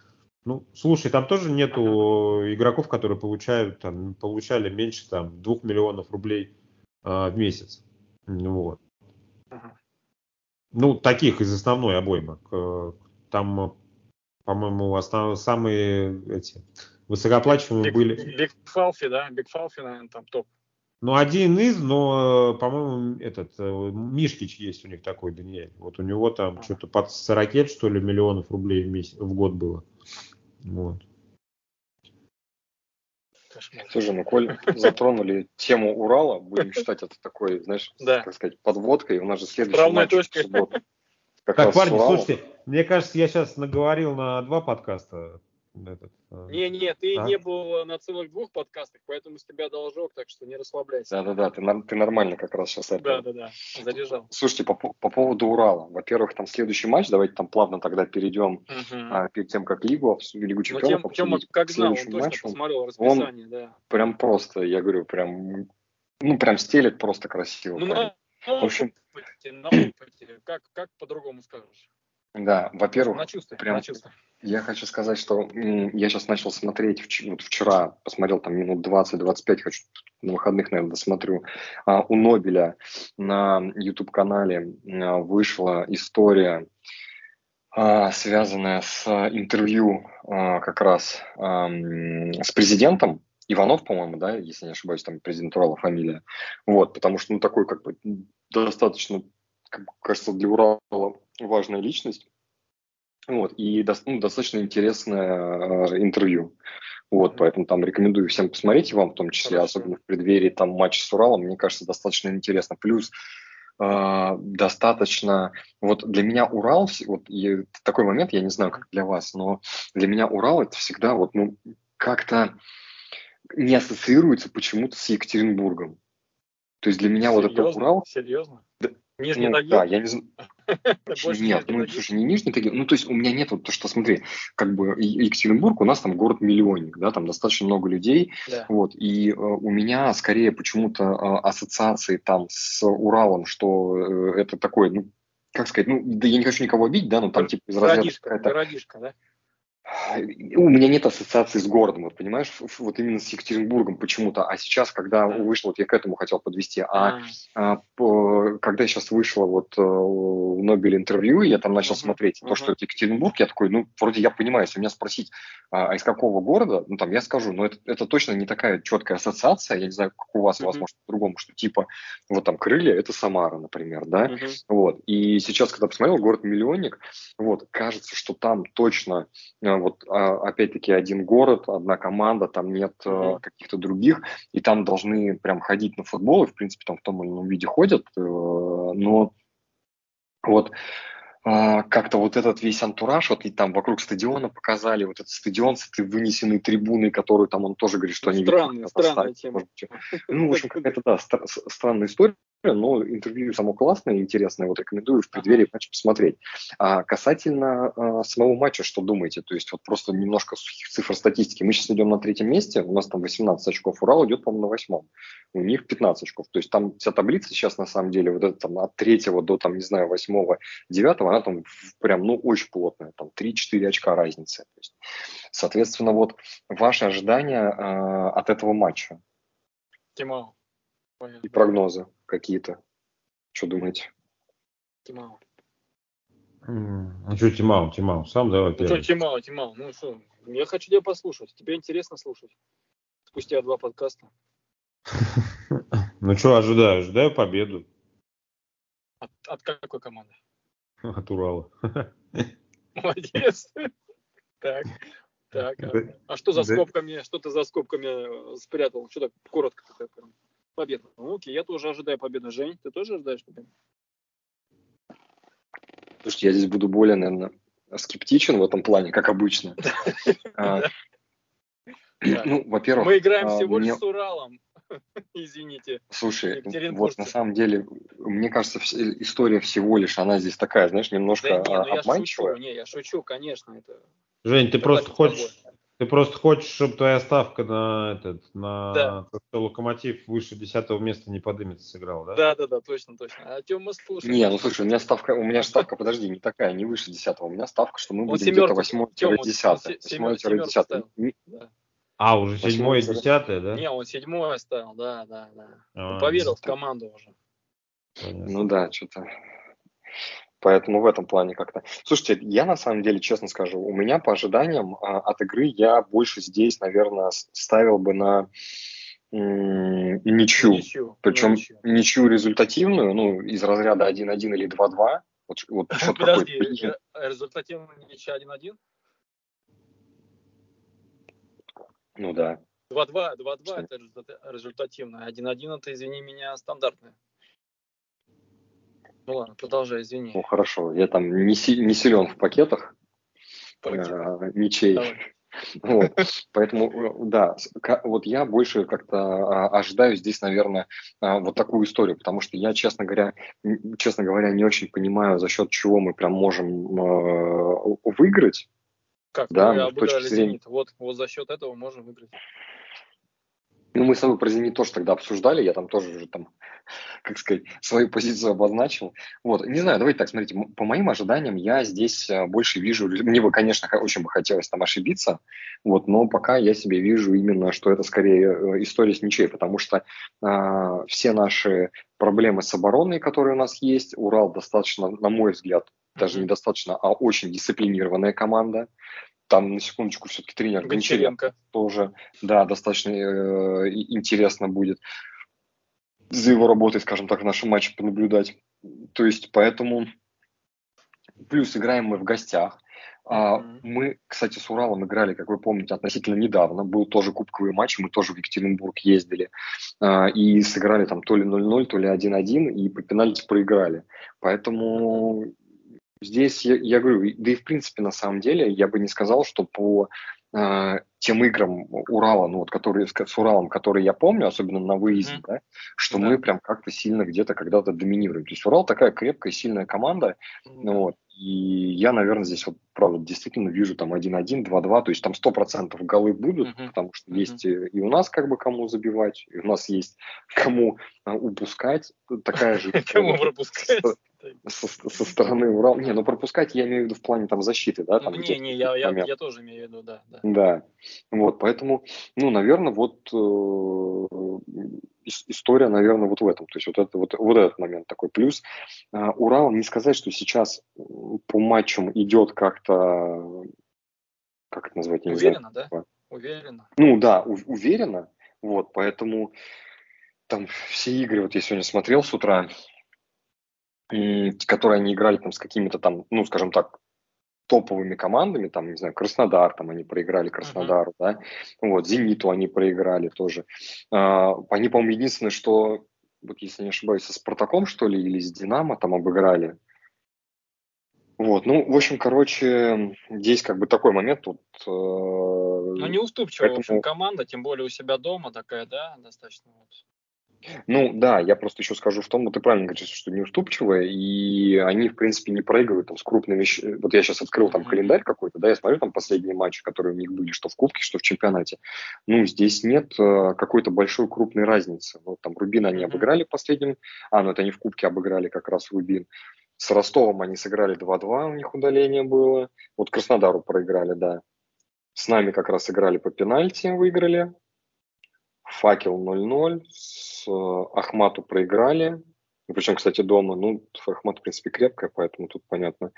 Ну, слушай, там тоже нету игроков, которые получают, там, получали меньше там, 2 миллионов рублей а, в месяц. Вот. Ну, таких из основной обоймы. Там по-моему, основ... самые эти высокооплачиваемые Big, были. Биг Фалфи, да? Биг Фалфи, наверное, там топ. Ну, один из, но, по-моему, этот, э, Мишкич есть у них такой, Даниэль. Вот у него там что-то под 40, что ли, миллионов рублей в, месяц, в год было. Вот. Слушай, ну, коль затронули тему Урала, будем (laughs) считать это такой, знаешь, да. как сказать, подводкой. У нас же следующий Правная матч точка. в субботу. Как так, парни, слушайте, мне кажется, я сейчас наговорил на два подкаста этот, э, не, не, ты а? не был на целых двух подкастах, поэтому с тебя должок, так что не расслабляйся. Да-да-да, ты, ты нормально как раз сейчас это. Да-да-да, заряжал. Слушайте, по, по поводу Урала. Во-первых, там следующий матч, давайте там плавно тогда перейдем угу. а, перед тем, как Лигу, Лигу ну, Чемпионов тем, Тема, как знал, он точно матчу, посмотрел расписание, он да. Прям просто, я говорю, прям, ну, прям стелет просто красиво. Ну, на, в общем, опыте, на опыте, как, как по-другому скажешь? Да, во-первых, на чувстве, прям, на чувстве. я хочу сказать, что я сейчас начал смотреть, вот вчера посмотрел там минут 20-25, хочу на выходных, наверное, досмотрю. А, у Нобеля на YouTube-канале а, вышла история, а, связанная с интервью а, как раз а, с президентом, Иванов, по-моему, да, если не ошибаюсь, там президент Урала фамилия. Вот, потому что, ну, такой, как бы, достаточно, как кажется, для Урала важная личность. Вот, и ну, достаточно интересное э, интервью. Вот, поэтому там рекомендую всем посмотреть, и вам в том числе, Хорошо. особенно в преддверии там матча с Уралом, мне кажется, достаточно интересно. Плюс э, достаточно, вот для меня Урал, вот и такой момент, я не знаю, как для вас, но для меня Урал это всегда вот, ну, как-то не ассоциируется почему-то с Екатеринбургом. То есть для меня Серьезно? вот этот Урал... Серьезно? Да, Нижний ну, Тагил? Да, я не знаю. (laughs) Нет, ну, слушай, не Нижний Тагил. Ну, то есть у меня нет вот то, что, смотри, как бы Екатеринбург у нас там город-миллионник, да, там достаточно много людей, вот, и э, у меня скорее почему-то э, ассоциации там с Уралом, что э, это такое, ну, как сказать, ну, да я не хочу никого обидеть, да, но там типа из разряда... Городишко, городишко, да? У меня нет ассоциации с городом, вот понимаешь, вот именно с Екатеринбургом почему-то. А сейчас, когда да. вышло, вот я к этому хотел подвести, а, а по, когда сейчас вышло вот uh, Нобель интервью, я там начал смотреть то, что это Екатеринбург, я такой, ну, вроде я понимаю, если меня спросить, а, а из какого города, ну, там, я скажу, но это, это точно не такая четкая ассоциация, я не знаю, как у вас, может по-другому, что типа, вот там крылья, это Самара, например, да, вот. И сейчас, когда посмотрел город-миллионник, вот, кажется, что там точно вот а, опять-таки один город, одна команда, там нет mm-hmm. каких-то других, и там должны прям ходить на футбол, и в принципе там в том или ином виде ходят, э, но вот а, как-то вот этот весь антураж, вот и там вокруг стадиона показали, вот этот стадион с этой вынесенной трибуной, которую там он тоже говорит, что они... Странная, странная тема. Ну, в общем, (laughs) какая-то, да, странная история но интервью само классное и интересное, вот рекомендую в преддверии матча посмотреть. А касательно а, самого матча, что думаете? То есть вот просто немножко сухих цифр статистики. Мы сейчас идем на третьем месте, у нас там 18 очков, Урал идет, по-моему, на восьмом. У них 15 очков. То есть там вся таблица сейчас на самом деле, вот это там от третьего до, там, не знаю, восьмого, девятого, она там прям, ну, очень плотная, там 3-4 очка разницы. То есть, соответственно, вот ваши ожидания э, от этого матча? Тимал. И прогнозы какие-то. Что думаете? Тимау. А что Тимау, Тимау? Сам давай ну, первый. что Тимау, Тимау? Ну что, я хочу тебя послушать. Тебе интересно слушать. Спустя два подкаста. (laughs) Ну что, ожидаю, ожидаю победу. От, от какой команды? (laughs) От Урала. (laughs) Молодец. Так, так. А, а что за скобками, что ты за скобками спрятал? Что так коротко такое? Победу. Ну, окей, я тоже ожидаю победы. Жень, ты тоже ожидаешь победу? Слушайте, я здесь буду более, наверное, скептичен в этом плане, как обычно. (laughs) А, (clears throat) ну, во-первых... Мы играем а, всего лишь с Уралом. (laughs) Извините. Слушай, вот на самом деле, мне кажется, история всего лишь, она здесь такая, знаешь, немножко не, ну обманчивая. Не, я шучу, конечно. Жень, ты просто хочешь, ты просто хочешь, чтобы твоя ставка на этот, на да. локомотив выше десятого места не подымется, сыграл, да? Да, да, да, точно, точно. А Тёма слушай. Не, ну слушай, у меня ставка, у меня ставка, подожди, не такая, не выше десятого. У меня ставка, что мы будем где-то восьмой-десятый. Восьмой-десятый. А, уже седьмое и десятое, да? Не, он седьмое ставил, да, да, да. А, поверил в команду уже. Ну да, что-то Поэтому в этом плане как-то. Слушайте, я на самом деле, честно скажу, у меня по ожиданиям а, от игры я больше здесь, наверное, ставил бы на ничью. ничью. Причем ничью. ничью результативную, ну, из разряда 1-1 или 2-2. Вот, вот Подожди, э, результативная ничья 1-1? Ну да. 2-2, 2-2 это результативно. 1-1 это, извини меня, стандартное. Ну ладно, продолжай, извини. Ну хорошо, я там не, си, не силен в пакетах э, мечей. (laughs) Вот. Поэтому, э, да, вот я больше как-то а, ожидаю здесь, наверное, а, вот такую историю, потому что я, честно говоря, честно говоря, не очень понимаю, за счет чего мы прям можем э, выиграть. Как да, мы обыграли зрения... «Зенит», вот, вот за счет этого можем выиграть. Ну, мы с тобой про «Зенит» тоже тогда обсуждали, я там тоже уже там, (laughs) как сказать, свою позицию обозначил. Вот, не знаю, давайте так, смотрите, по моим ожиданиям я здесь э, больше вижу, мне бы, конечно, очень бы хотелось там ошибиться, вот, но пока я себе вижу именно, что это скорее э, история с ничей, потому что э, все наши проблемы с обороной, которые у нас есть, Урал достаточно, на мой взгляд, даже недостаточно, а очень дисциплинированная команда. Там, на секундочку, все-таки тренер Гончаренко тоже, да, достаточно э, интересно будет за его работой, скажем так, в нашем матче понаблюдать. То есть, поэтому плюс играем мы в гостях. Mm-hmm. Мы, кстати, с Уралом играли, как вы помните, относительно недавно. Был тоже кубковый матч, мы тоже в Екатеринбург ездили. А, и сыграли там то ли 0-0, то ли 1-1, и по пенальти проиграли. Поэтому Здесь я, я говорю, да и в принципе на самом деле я бы не сказал, что по э, тем играм Урала, ну вот которые с Уралом, которые я помню, особенно на выезде, mm-hmm. да, что да. мы прям как-то сильно где-то когда-то доминируем. То есть Урал такая крепкая, сильная команда, mm-hmm. ну, вот, и я, наверное, здесь вот, правда, действительно вижу там 1-1, 2-2, то есть там 100% голы будут, uh-huh. потому что uh-huh. есть и у нас как бы кому забивать, и у нас есть кому а, упускать. Такая же... (laughs) Кому пропускать? Со, со стороны Урала. Не, ну пропускать я имею в виду в плане там защиты, да? Там, не, не, я, я, я тоже имею в виду, да. Да, да. вот, поэтому, ну, наверное, вот э, история, наверное, вот в этом. То есть вот, это, вот, вот этот момент такой. Плюс э, Урал, не сказать, что сейчас по матчам идет как-то, как это назвать, не Уверенно, знаю. да? Уверенно. Ну да, у, уверенно. Вот, поэтому там все игры, вот я сегодня смотрел с утра, которые они играли там с какими-то там, ну, скажем так, топовыми командами, там, не знаю, Краснодар, там они проиграли Краснодару, uh-huh. да, вот, Зениту они проиграли тоже. А, они, по-моему, единственное, что, вот если не ошибаюсь, со Спартаком, что ли, или с Динамо там обыграли. Вот, ну, в общем, короче, здесь как бы такой момент тут. Э, ну, неуступчивая, поэтому... в общем, команда, тем более у себя дома такая, да, достаточно вот ну да, я просто еще скажу в том, вот ты правильно говоришь, что неуступчивые, и они, в принципе, не проигрывают там с крупными... Вот я сейчас открыл там календарь какой-то, да, я смотрю там последние матчи, которые у них были, что в Кубке, что в чемпионате. Ну, здесь нет э, какой-то большой крупной разницы. Вот там Рубин они обыграли последним, а, ну это они в Кубке обыграли как раз Рубин. С Ростовом они сыграли 2-2, у них удаление было. Вот Краснодару проиграли, да. С нами как раз играли по пенальти, выиграли. Факел 0-0, Э, Ахмату проиграли, причем, кстати, дома. Ну, Ахмат, в принципе, крепкая, поэтому тут понятно.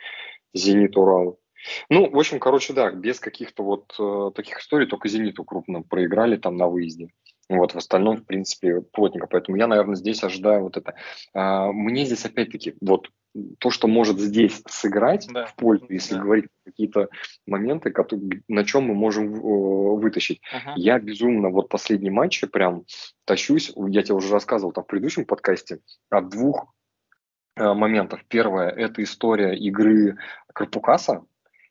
Зенит, Урал. Ну, в общем, короче, да, без каких-то вот э, таких историй, только Зениту крупно проиграли там на выезде. Вот, в остальном, в принципе, плотненько. Поэтому я, наверное, здесь ожидаю вот это. А, мне здесь, опять-таки, вот то, что может здесь сыграть да. в пользу, если да. говорить какие-то моменты, которые, на чем мы можем э, вытащить. Ага. Я безумно вот последние матчи прям тащусь, я тебе уже рассказывал там в предыдущем подкасте, от двух э, моментов. Первое – это история игры Карпукаса,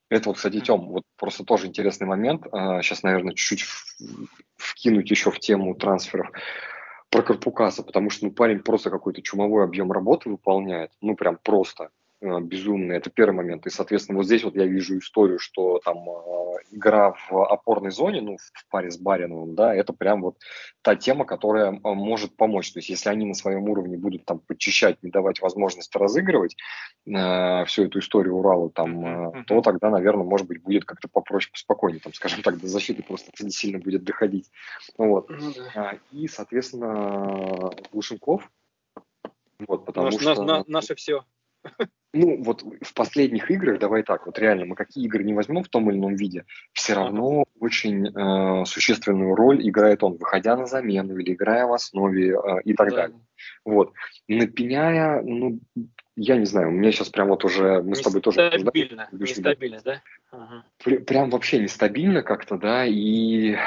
это вот, кстати, Тем, вот просто тоже интересный момент. Сейчас, а, наверное, чуть-чуть вкинуть еще в тему трансферов про Карпукаса, потому что ну, парень просто какой-то чумовой объем работы выполняет, ну прям просто. Э, безумный. Это первый момент. И, соответственно, вот здесь вот я вижу историю, что там э, игра в опорной зоне, ну, в паре с Бариновым, да, это прям вот та тема, которая э, может помочь. То есть, если они на своем уровне будут там подчищать, не давать возможности разыгрывать э, всю эту историю Урала, там, э, то тогда, наверное, может быть, будет как-то попроще, поспокойнее, там, скажем так, до защиты просто не сильно будет доходить. Вот. Ну, да. И, соответственно, Глушенков, вот, потому наш, что... На, на, наше все. Ну, вот в последних играх, давай так, вот реально, мы какие игры не возьмем в том или ином виде, все равно очень э, существенную роль играет он, выходя на замену или играя в основе э, и так да. далее. Вот. Напиняя, ну, я не знаю, у меня сейчас прям вот уже, мы с тобой тоже... Нестабильно, нестабильно, да? Ага. Прям вообще нестабильно как-то, да, и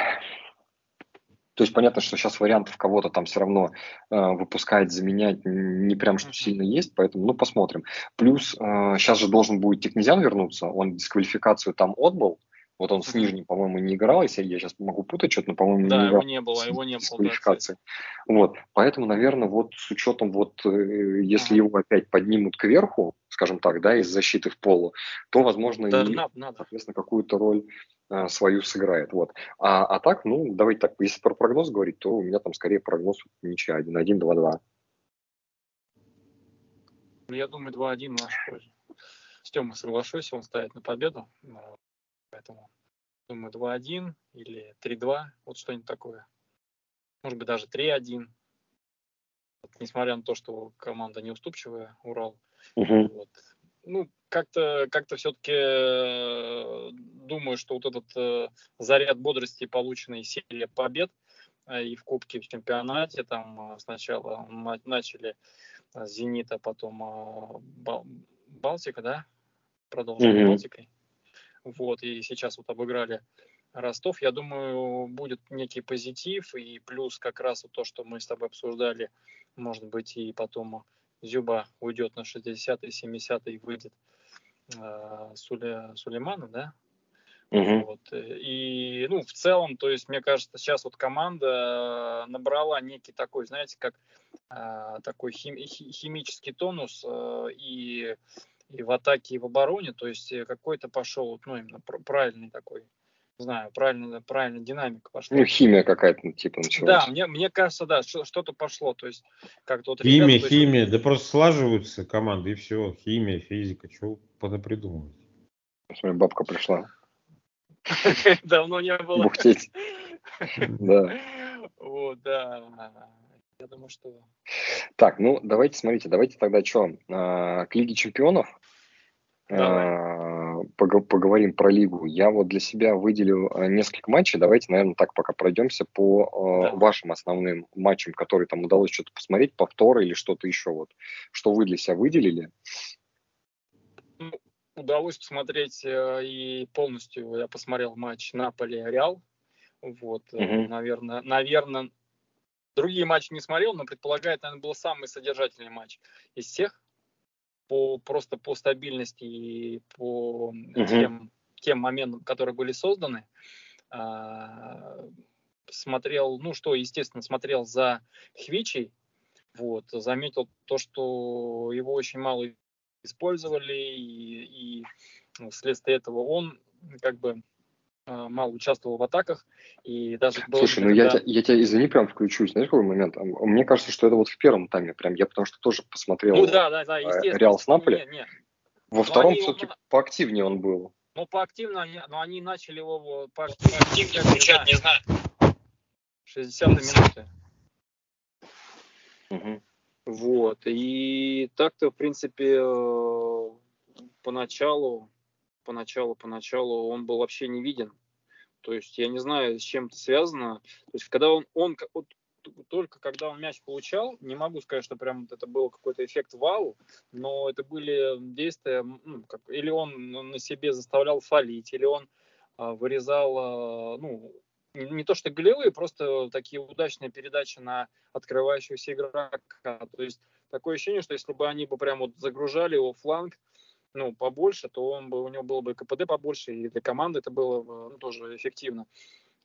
то есть понятно, что сейчас вариантов кого-то там все равно э, выпускать, заменять не прям что сильно есть, поэтому ну посмотрим. Плюс э, сейчас же должен будет Тикнезян вернуться, он дисквалификацию там отбыл, вот он с нижним, по-моему, не играл, если я сейчас могу путать что-то, но, по-моему, да, не играл. его не было, его не было. Да, вот, поэтому, наверное, вот с учетом вот, э, если его опять поднимут кверху, скажем так, да, из защиты в полу, то, возможно, да, и, надо, надо. соответственно, какую-то роль свою сыграет. Вот. А, а так, ну, давайте так, если про прогноз говорить, то у меня там скорее прогноз ничья 1-1, 2-2. Я думаю, 2-1 в нашу пользу. С Тёмой соглашусь, он ставит на победу. Поэтому, думаю, 2-1 или 3-2, вот что-нибудь такое. Может быть, даже 3-1. Несмотря на то, что команда неуступчивая, Урал. Угу. Вот ну, как-то как все-таки э, думаю, что вот этот э, заряд бодрости, полученный серия побед э, и в Кубке, в чемпионате, там сначала начали с Зенита, потом Бал, Балтика, да, продолжили mm-hmm. Балтикой. Вот, и сейчас вот обыграли Ростов. Я думаю, будет некий позитив, и плюс как раз вот то, что мы с тобой обсуждали, может быть, и потом Зюба уйдет на 60-й, 70-й, выйдет э, Суле, Сулеймана, да? Угу. Вот. И, ну, в целом, то есть, мне кажется, сейчас вот команда набрала некий такой, знаете, как э, такой хим, химический тонус э, и, и в атаке, и в обороне, то есть какой-то пошел, ну, именно правильный такой не знаю, правильно, правильно динамика пошла. Ну, химия какая-то, ну, типа, началась. Да, мне, мне кажется, да, что-то пошло, то есть как-то вот... Химия, ребята, химия, есть... да просто слаживаются команды, и все, химия, физика, что придумывать. Смотри, бабка пришла. (laughs) Давно не было. Бухтеть. (laughs) Да. О, да. Я думаю, что... Так, ну, давайте, смотрите, давайте тогда что, а, к Лиге Чемпионов. Давай поговорим про лигу. Я вот для себя выделил э, несколько матчей. Давайте, наверное, так пока пройдемся по да. вашим основным матчам, которые там удалось что-то посмотреть, повторы или что-то еще. Вот. Что вы для себя выделили? Удалось посмотреть э, и полностью я посмотрел матч Наполи-Реал. Вот, угу. наверное, наверное, другие матчи не смотрел, но предполагает, наверное, был самый содержательный матч из всех по, просто по стабильности и по uh-huh. тем, тем моментам, которые были созданы. А, смотрел, ну что, естественно, смотрел за Хвичей, вот, заметил то, что его очень мало использовали, и, и вследствие этого он как бы а, мало участвовал в атаках. И даже было, Слушай, ну я, я тебя, извини, прям включу. Знаешь, какой момент? А, мне кажется, что это вот в первом тайме прям. Я потому что тоже посмотрел ну, да, да, да, а, Реал с Наполи. Нет, нет. Во Но втором все-таки его... поактивнее он был. Ну, поактивнее, но они начали его поактивнее включать, не знаю. 60 минуты. Угу. Вот. И так-то, в принципе, э, поначалу поначалу, поначалу он был вообще не виден. То есть я не знаю, с чем это связано. То есть когда он, он вот, только когда он мяч получал, не могу сказать, что прям это был какой-то эффект вау, но это были действия, ну, как, или он на себе заставлял фалить, или он а, вырезал, а, ну, не то что голевые, просто такие удачные передачи на открывающегося игрока. То есть такое ощущение, что если бы они бы прям вот загружали его фланг, ну, побольше, то он бы, у него было бы КПД побольше, и для команды это было бы ну, тоже эффективно.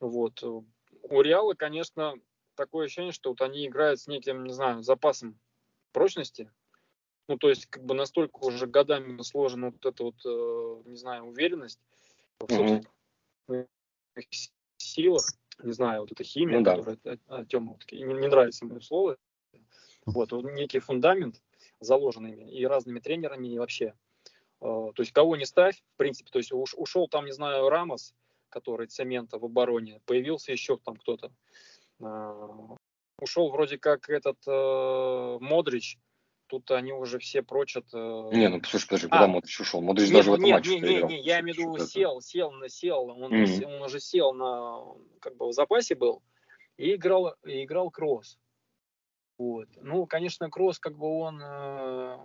Вот. У Реала, конечно, такое ощущение, что вот они играют с неким, не знаю, запасом прочности. Ну, то есть, как бы настолько уже годами сложена вот эта вот, э, не знаю, уверенность в собственных mm-hmm. Силах. Не знаю, вот эта химия, ну, да. которая а, а вот, не, не нравится мое слово. Вот, вот некий фундамент, заложенный и разными тренерами, и вообще Э, то есть кого не ставь, в принципе, то есть ушел там, не знаю, Рамос, который цемента в обороне, появился еще там кто-то. Э, ушел вроде как этот э, Модрич, тут они уже все прочат... Э... Не, ну слушай, подожди, а, куда Модрич ушел? Модрич нет, даже в этом нет, матче нет, нет, нет, я имею в виду сел, сел, сел, он, mm-hmm. он уже сел на, как бы в запасе был и играл, и играл кросс. Вот. Ну, конечно, кросс, как бы он, э,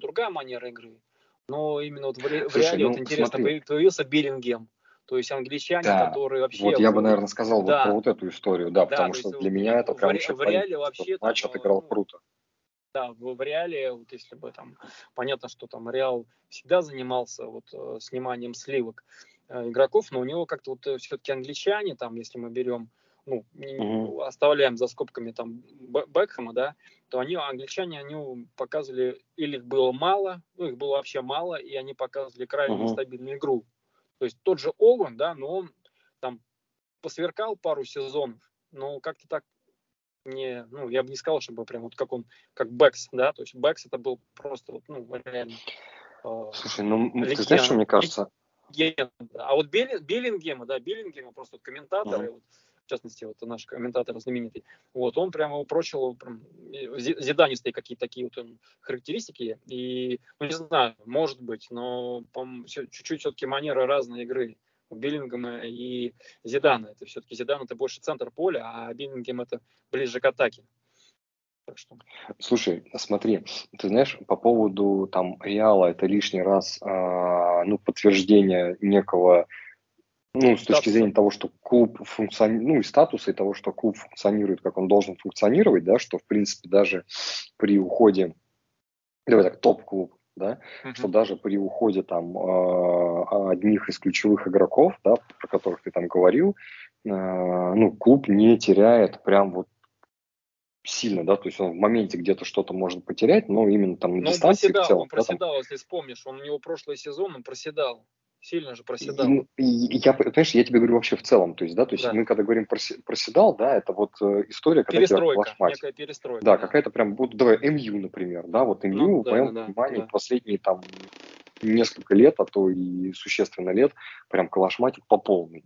другая манера игры, но именно вот в, Слушай, в реале, ну, вот интересно, смотри. появился Биллингем, то есть англичане, да. которые вообще... Вот я бы, наверное, сказал да. вот про вот эту историю, да, да потому что для меня это прям в, в реале вообще матч там, отыграл ну, круто. Да, в, в реале, вот если бы там, понятно, что там Реал всегда занимался вот э, сниманием сливок э, игроков, но у него как-то вот э, все-таки англичане, там, если мы берем ну, угу. оставляем за скобками там Бекхэма, да, то они, англичане, они показывали, или их было мало, ну, их было вообще мало, и они показывали крайне угу. нестабильную игру. То есть тот же Оуэн, да, но он там посверкал пару сезонов, но как-то так не, ну, я бы не сказал, чтобы прям вот как он, как Бэкс, да, то есть Бэкс это был просто вот, ну, реально. Э, Слушай, ну, легенда. ты знаешь, что мне кажется? А вот Беллингема, да, Беллингема, просто вот комментаторы, mm-hmm. вот, в частности, вот наш комментатор знаменитый, вот, он прямо упрочил прям, зиданистые какие-то такие вот характеристики, и, ну, не знаю, может быть, но чуть-чуть все-таки манера разной игры у Биллингема и Зидана. Это все-таки Зидан это больше центр поля, а Биллингем это ближе к атаке. Так что... Слушай, смотри, ты знаешь, по поводу там Реала это лишний раз, э, ну, подтверждение некого ну, с точки зрения того, что клуб функционирует, ну, и статуса, и того, что клуб функционирует, как он должен функционировать, да, что, в принципе, даже при уходе, давай так, топ-клуб, да, uh-huh. что даже при уходе там э, одних из ключевых игроков, да, про которых ты там говорил, э, ну, клуб не теряет прям вот сильно, да, то есть он в моменте где-то что-то может потерять, но именно там на но дистанции он проседал, в целом. Он проседал, да, там... если вспомнишь, он у него прошлый сезон, он проседал. Сильно же проседал. И, я, понимаешь, я тебе говорю вообще в целом, то есть, да, то есть да. мы когда говорим про проседал, да, это вот э, история, когда перестройка, тебя некая перестройка. Да, да. какая-то прям, вот давай, МЮ, например, да, вот МЮ, ну, да, в моем да, понимании, да. последние там несколько лет, а то и существенно лет, прям калашматит по полной.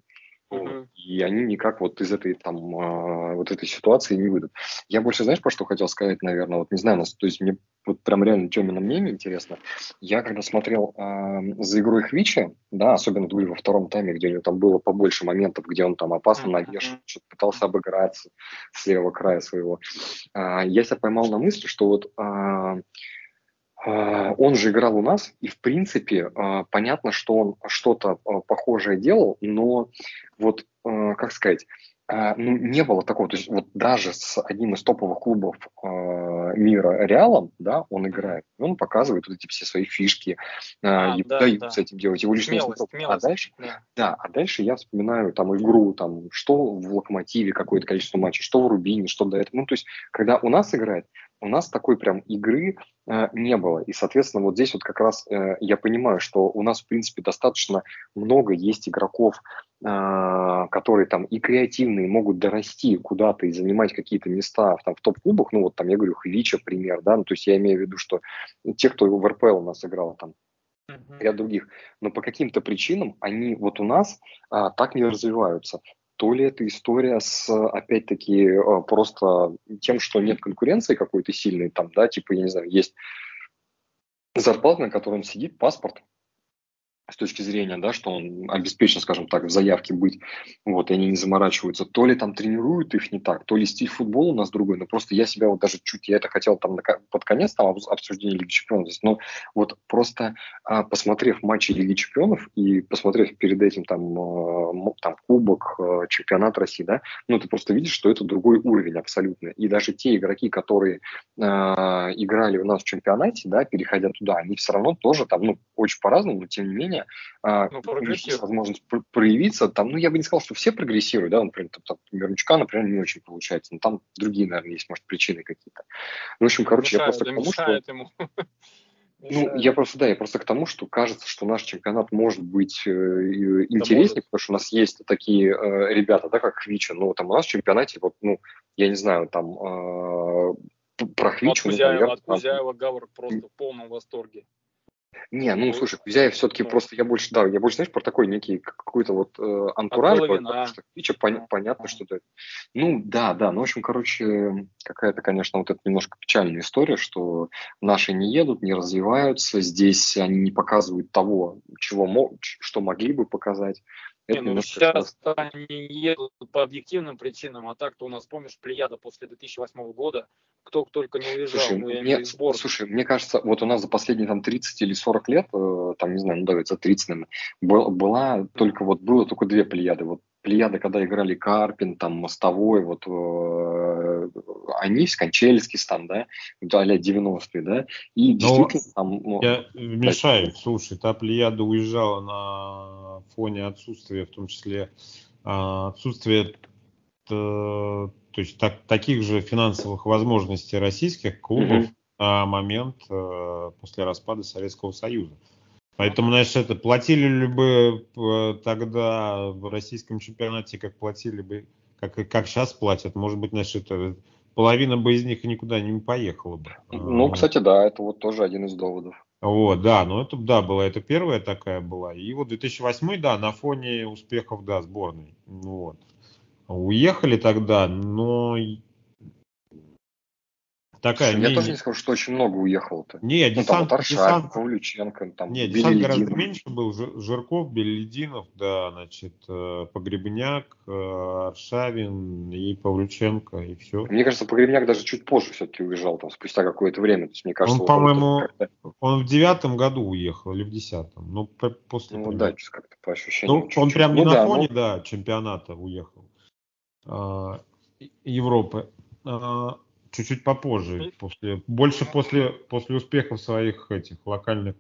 Uh-huh. И они никак вот из этой там э, вот этой ситуации не выйдут. Я больше, знаешь, по что хотел сказать, наверное, вот не знаю, то есть мне вот прям реально Тёмина мнение интересно. Я когда смотрел э, за игрой Хвича, да, особенно говорю, во втором тайме, где у него там было побольше моментов, где он там опасно навешивал, что-то пытался обыграться с левого края своего, э, я себя поймал на мысли, что вот э, он же играл у нас, и в принципе понятно, что он что-то похожее делал, но вот, как сказать, ну, не было такого, то есть вот даже с одним из топовых клубов мира Реалом, да, он играет, он показывает вот эти все свои фишки, а, и да, дают да. с этим делать его личную смелость, смелость, А дальше, да. да, а дальше я вспоминаю там игру, там, что в Локомотиве какое-то количество матчей, что в Рубине, что до этого, ну, то есть, когда у нас играет, у нас такой прям игры э, не было. И, соответственно, вот здесь вот как раз э, я понимаю, что у нас, в принципе, достаточно много есть игроков, э, которые там и креативные, могут дорасти куда-то и занимать какие-то места там, в топ-клубах. Ну, вот там я говорю, Хвича пример, да, ну, то есть я имею в виду, что те, кто в РПЛ у нас играл там, ряд других, но по каким-то причинам они вот у нас а, так не развиваются то ли это история с, опять-таки, э, просто тем, что нет конкуренции какой-то сильной, там, да, типа, я не знаю, есть зарплата, на которой он сидит, паспорт, с точки зрения, да, что он обеспечен, скажем так, в заявке быть, вот, и они не заморачиваются, то ли там тренируют их не так, то ли стиль футбола у нас другой, но просто я себя вот даже чуть, я это хотел там на, под конец там обсуждения Лиги Чемпионов здесь, но вот просто а, посмотрев матчи Лиги Чемпионов и посмотрев перед этим там, а, там Кубок, а, Чемпионат России, да, ну ты просто видишь, что это другой уровень абсолютно, и даже те игроки, которые а, играли у нас в чемпионате, да, переходя туда, они все равно тоже там, ну, очень по-разному, но тем не менее, а, ну, возможность проявиться. Там, ну, я бы не сказал, что все прогрессируют, да, например, там, например, Мичка, например, не очень получается, но там другие, наверное, есть, может, причины какие-то. Ну, в общем, короче, мешает, я просто к тому, что... Ему. (laughs) Ну, я просто, да, я просто к тому, что кажется, что наш чемпионат может быть э, интереснее, потому что у нас есть такие э, ребята, да, как Хвича, ну, там у нас в чемпионате, вот, ну, я не знаю, там, э, про Хвичу, от Кузяева, наверное, от Кузяева Гавр просто в полном восторге. Не, ну слушай, Кузяев все-таки просто, я больше, да, я больше, знаешь, про такой некий какой-то вот э, антураж, потому что Фича пон, понятно, что это. Ну да, да, ну в общем, короче, какая-то, конечно, вот это немножко печальная история, что наши не едут, не развиваются, здесь они не показывают того, чего мог, что могли бы показать. Это не, ну сейчас они едут по объективным причинам, а так-то у нас, помнишь, Плеяда после 2008 года, кто только не уезжал, слушай, ну, мне, слушай, мне кажется, вот у нас за последние там 30 или 40 лет, э, там, не знаю, ну давайте за 30, наверное, был, была только вот, было только две Плеяды, вот Плеяды, когда играли Карпин, там, Мостовой, вот э, они, Кончельский там, да, а 90-е, да, и действительно Но там... Ну, я мешаю, да, слушай, та Плеяда уезжала на фоне отсутствия, в том числе а, отсутствия то есть так, таких же финансовых возможностей российских клубов mm-hmm. на момент э, после распада Советского Союза. Поэтому, знаешь, это платили ли бы э, тогда в российском чемпионате, как платили бы, как, как сейчас платят, может быть, знаешь, это половина бы из них никуда не поехала бы. Ну, кстати, да, это вот тоже один из доводов. Вот, да, ну это, да, была, это первая такая была. И вот 2008, да, на фоне успехов, да, сборной. Вот. Уехали тогда, но такая... Слушай, я тоже не скажу, что очень много уехало-то. Не, ну, десант, там вот Аршак, десант, Павлюченко, там Не, десант гораздо меньше был. Жирков, Белединов, да, значит, э, Погребняк, э, Аршавин и Павлюченко, и все. Мне кажется, Погребняк даже чуть позже все-таки уезжал, там, спустя какое-то время. То есть, мне кажется, он, вот по-моему, он в девятом году уехал или в десятом. Ну, после... Ну, да, как-то по ощущениям. Ну, чуть-чуть. он прям не ну, на да, фоне, ну... да, чемпионата уехал. А, Европы. Чуть-чуть попозже, после, больше после, после успехов своих этих локальных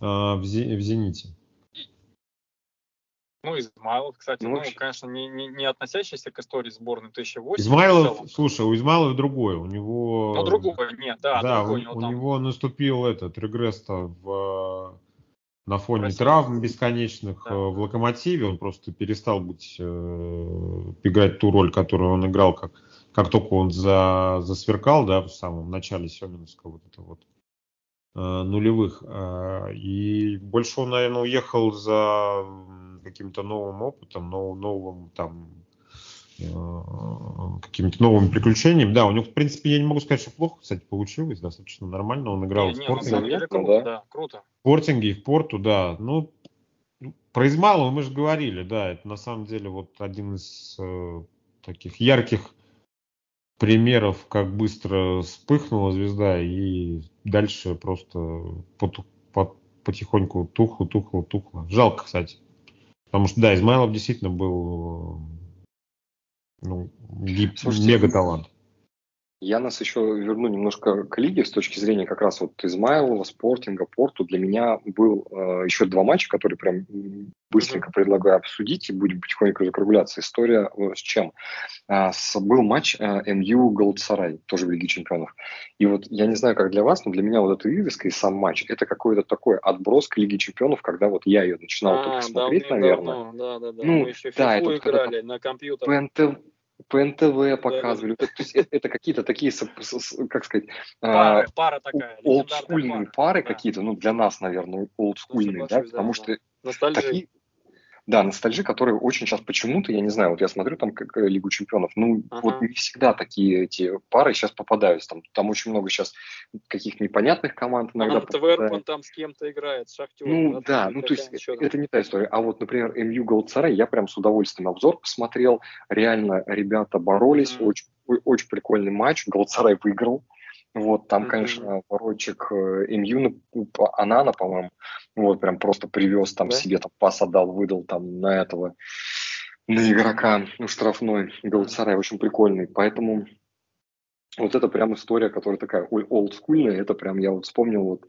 а, в, в «Зените». Ну, Измайлов, кстати, ну, ну конечно, не, не, не относящийся к истории сборной 2008. Измайлов, слушай, у Измайлова другое, у него... Ну, другое, нет, да, да другой, у, него, у там... него наступил этот регресс в на фоне Россия. травм бесконечных да. Э, в Локомотиве. Он просто перестал быть, э, играть ту роль, которую он играл, как, как только он за, засверкал, да, в самом начале Семеновского вот это вот э, нулевых. Э, и больше он, наверное, уехал за каким-то новым опытом, нов, новым там Э, какими-то новыми приключениями. Да, у него, в принципе, я не могу сказать, что плохо, кстати, получилось, достаточно нормально. Он играл не, в спортинге. Не, круто, да. круто. В спортинге и в порту, да. Ну, про Измалова мы же говорили, да, это на самом деле вот один из э, таких ярких примеров, как быстро вспыхнула звезда и дальше просто потихоньку тухло, тухло, тухло. Жалко, кстати. Потому что, да, Измайлов действительно был ну, мега талант. Я нас еще верну немножко к лиге с точки зрения как раз вот Измайлова, Спортинга, Порту. Для меня был э, еще два матча, которые прям быстренько предлагаю обсудить и будем потихоньку закругляться. История э, с чем? А, с, был матч э, МЮ Голдсарай, тоже в Лиге Чемпионов. И вот я не знаю, как для вас, но для меня вот эта вывеска и сам матч, это какой-то такой отброс к Лиге Чемпионов, когда вот я ее начинал а, только смотреть, наверное. Да, да, да. Ну, Мы еще да, это играли на компьютере. ПНТ, по НТВ показывали. Да. То есть это, это какие-то такие, как сказать, а, пара, такая, олдскульные пары да. какие-то, ну для нас, наверное, олдскульные, да, потому да, что такие, да, ностальжи, которые очень сейчас почему-то, я не знаю, вот я смотрю там как Лигу чемпионов, ну uh-huh. вот не всегда такие эти пары сейчас попадаются. Там, там очень много сейчас каких-то непонятных команд иногда Антверпен там с кем-то играет, Шахтер. Ну да, ну то есть это, это не та история. А вот, например, МЮ Голдсарай, я прям с удовольствием обзор посмотрел. Реально ребята боролись, uh-huh. очень, очень прикольный матч. Голдсарай выиграл. Вот, там, mm-hmm. конечно, порочек э, Имьюна, Анана, по-моему, вот, прям просто привез там да? себе, там, пас отдал, выдал там на этого, на игрока, ну, штрафной, Галатсарай, очень прикольный, поэтому вот это прям история, которая такая олдскульная, это прям, я вот вспомнил вот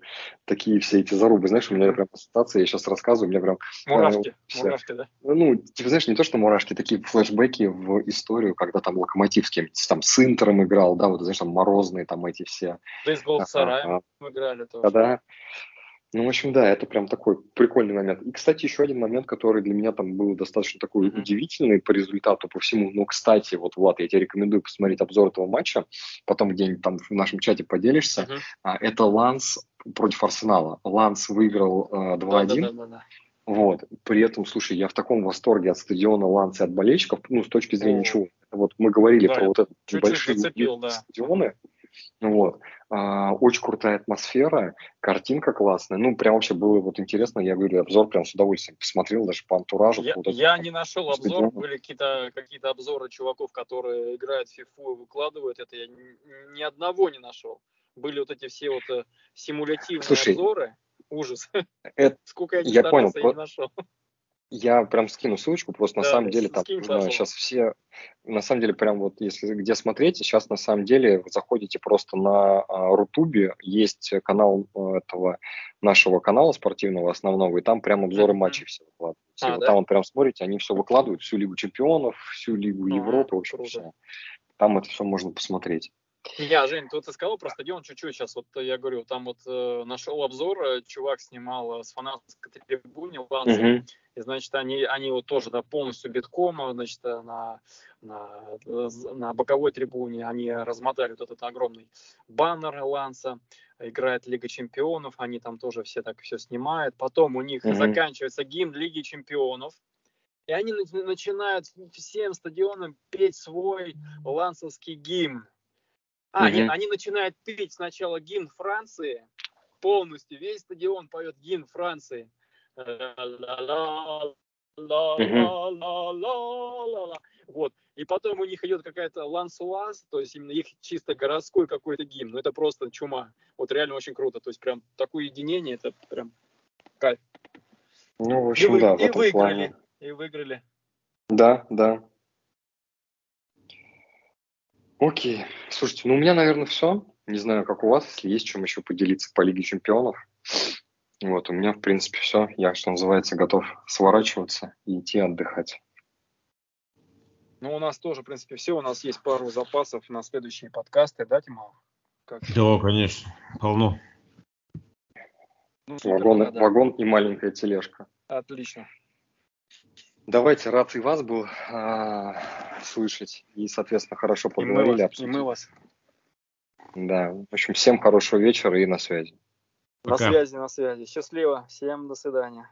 такие все эти зарубы, знаешь, у меня прям ассоциация, я сейчас рассказываю, у меня прям... Мурашки, э, мурашки, да? Ну, типа, знаешь, не то, что мурашки, такие флешбеки в историю, когда там Локомотив с кем там с Интером играл, да, вот, знаешь, там Морозные там эти все. И с Голдсараем играли тоже. Да, ну, в общем, да, это прям такой прикольный момент. И, кстати, еще один момент, который для меня там был достаточно такой mm-hmm. удивительный по результату, по всему. Ну, кстати, вот, Влад, я тебе рекомендую посмотреть обзор этого матча, потом где-нибудь там в нашем чате поделишься. Mm-hmm. А, это Ланс против Арсенала. Ланс выиграл э, 2-1. Да, да, да, да. Вот. При этом, слушай, я в таком восторге от стадиона Ланса и от болельщиков, ну, с точки зрения чего. Вот мы говорили да, про вот это большие зацепил, да. стадионы. Вот. А, очень крутая атмосфера, картинка классная. Ну, прям вообще было вот интересно. Я говорю, обзор прям с удовольствием посмотрел, даже по антуражу. Я, вот я не нашел обзор, стадиона. были какие-то какие обзоры чуваков, которые играют в фифу и выкладывают это. Я ни, ни одного не нашел. Были вот эти все вот э, симулятивные Слушай, обзоры. Ужас. Это, (laughs) Сколько я не я понял, я не нашел. Я прям скину ссылочку, просто да, на самом деле там нужно сейчас все, на самом деле прям вот если где смотреть, сейчас на самом деле вы заходите просто на а, Рутубе, есть канал а, этого нашего канала спортивного основного, и там прям обзоры mm-hmm. матчей все выкладываются. А, вот да? Там вот прям смотрите, они все выкладывают, всю Лигу Чемпионов, всю Лигу а, Европы, в общем, все. Там это все можно посмотреть. Я, Жень, тут ты сказал про стадион чуть-чуть сейчас. Вот я говорю, там вот э, нашел обзор, э, чувак снимал э, с фанатской трибуны Ланса, uh-huh. и, значит, они, они вот тоже да, полностью битком, э, значит, на, на, на боковой трибуне они размотали вот этот огромный баннер Ланса, играет Лига Чемпионов, они там тоже все так все снимают. Потом у них uh-huh. заканчивается гимн Лиги Чемпионов, и они начинают всем стадионам петь свой лансовский гимн. А, нет, они начинают петь сначала гимн Франции, полностью, весь стадион поет гимн Франции. Вот. И потом у них идет какая-то лансуаз, то есть именно их чисто городской какой-то гимн. Ну, это просто чума. Вот реально очень круто. То есть прям такое единение, это прям кайф. Ну, в общем, и да, и выиграли. Плане. И выиграли. Да, да. Окей. Слушайте, ну у меня, наверное, все. Не знаю, как у вас, если есть чем еще поделиться по Лиге Чемпионов. Вот, у меня, в принципе, все. Я, что называется, готов сворачиваться и идти отдыхать. Ну, у нас тоже, в принципе, все. У нас есть пару запасов на следующие подкасты, да, Тимов? Как? Да, конечно, полно. Ну, вагон, да. вагон и маленькая тележка. Отлично. Давайте, рад и вас был а, слышать. И, соответственно, хорошо поговорили. И мы, вас, и мы вас. Да. В общем, всем хорошего вечера и на связи. Пока. На связи, на связи. Счастливо. Всем до свидания.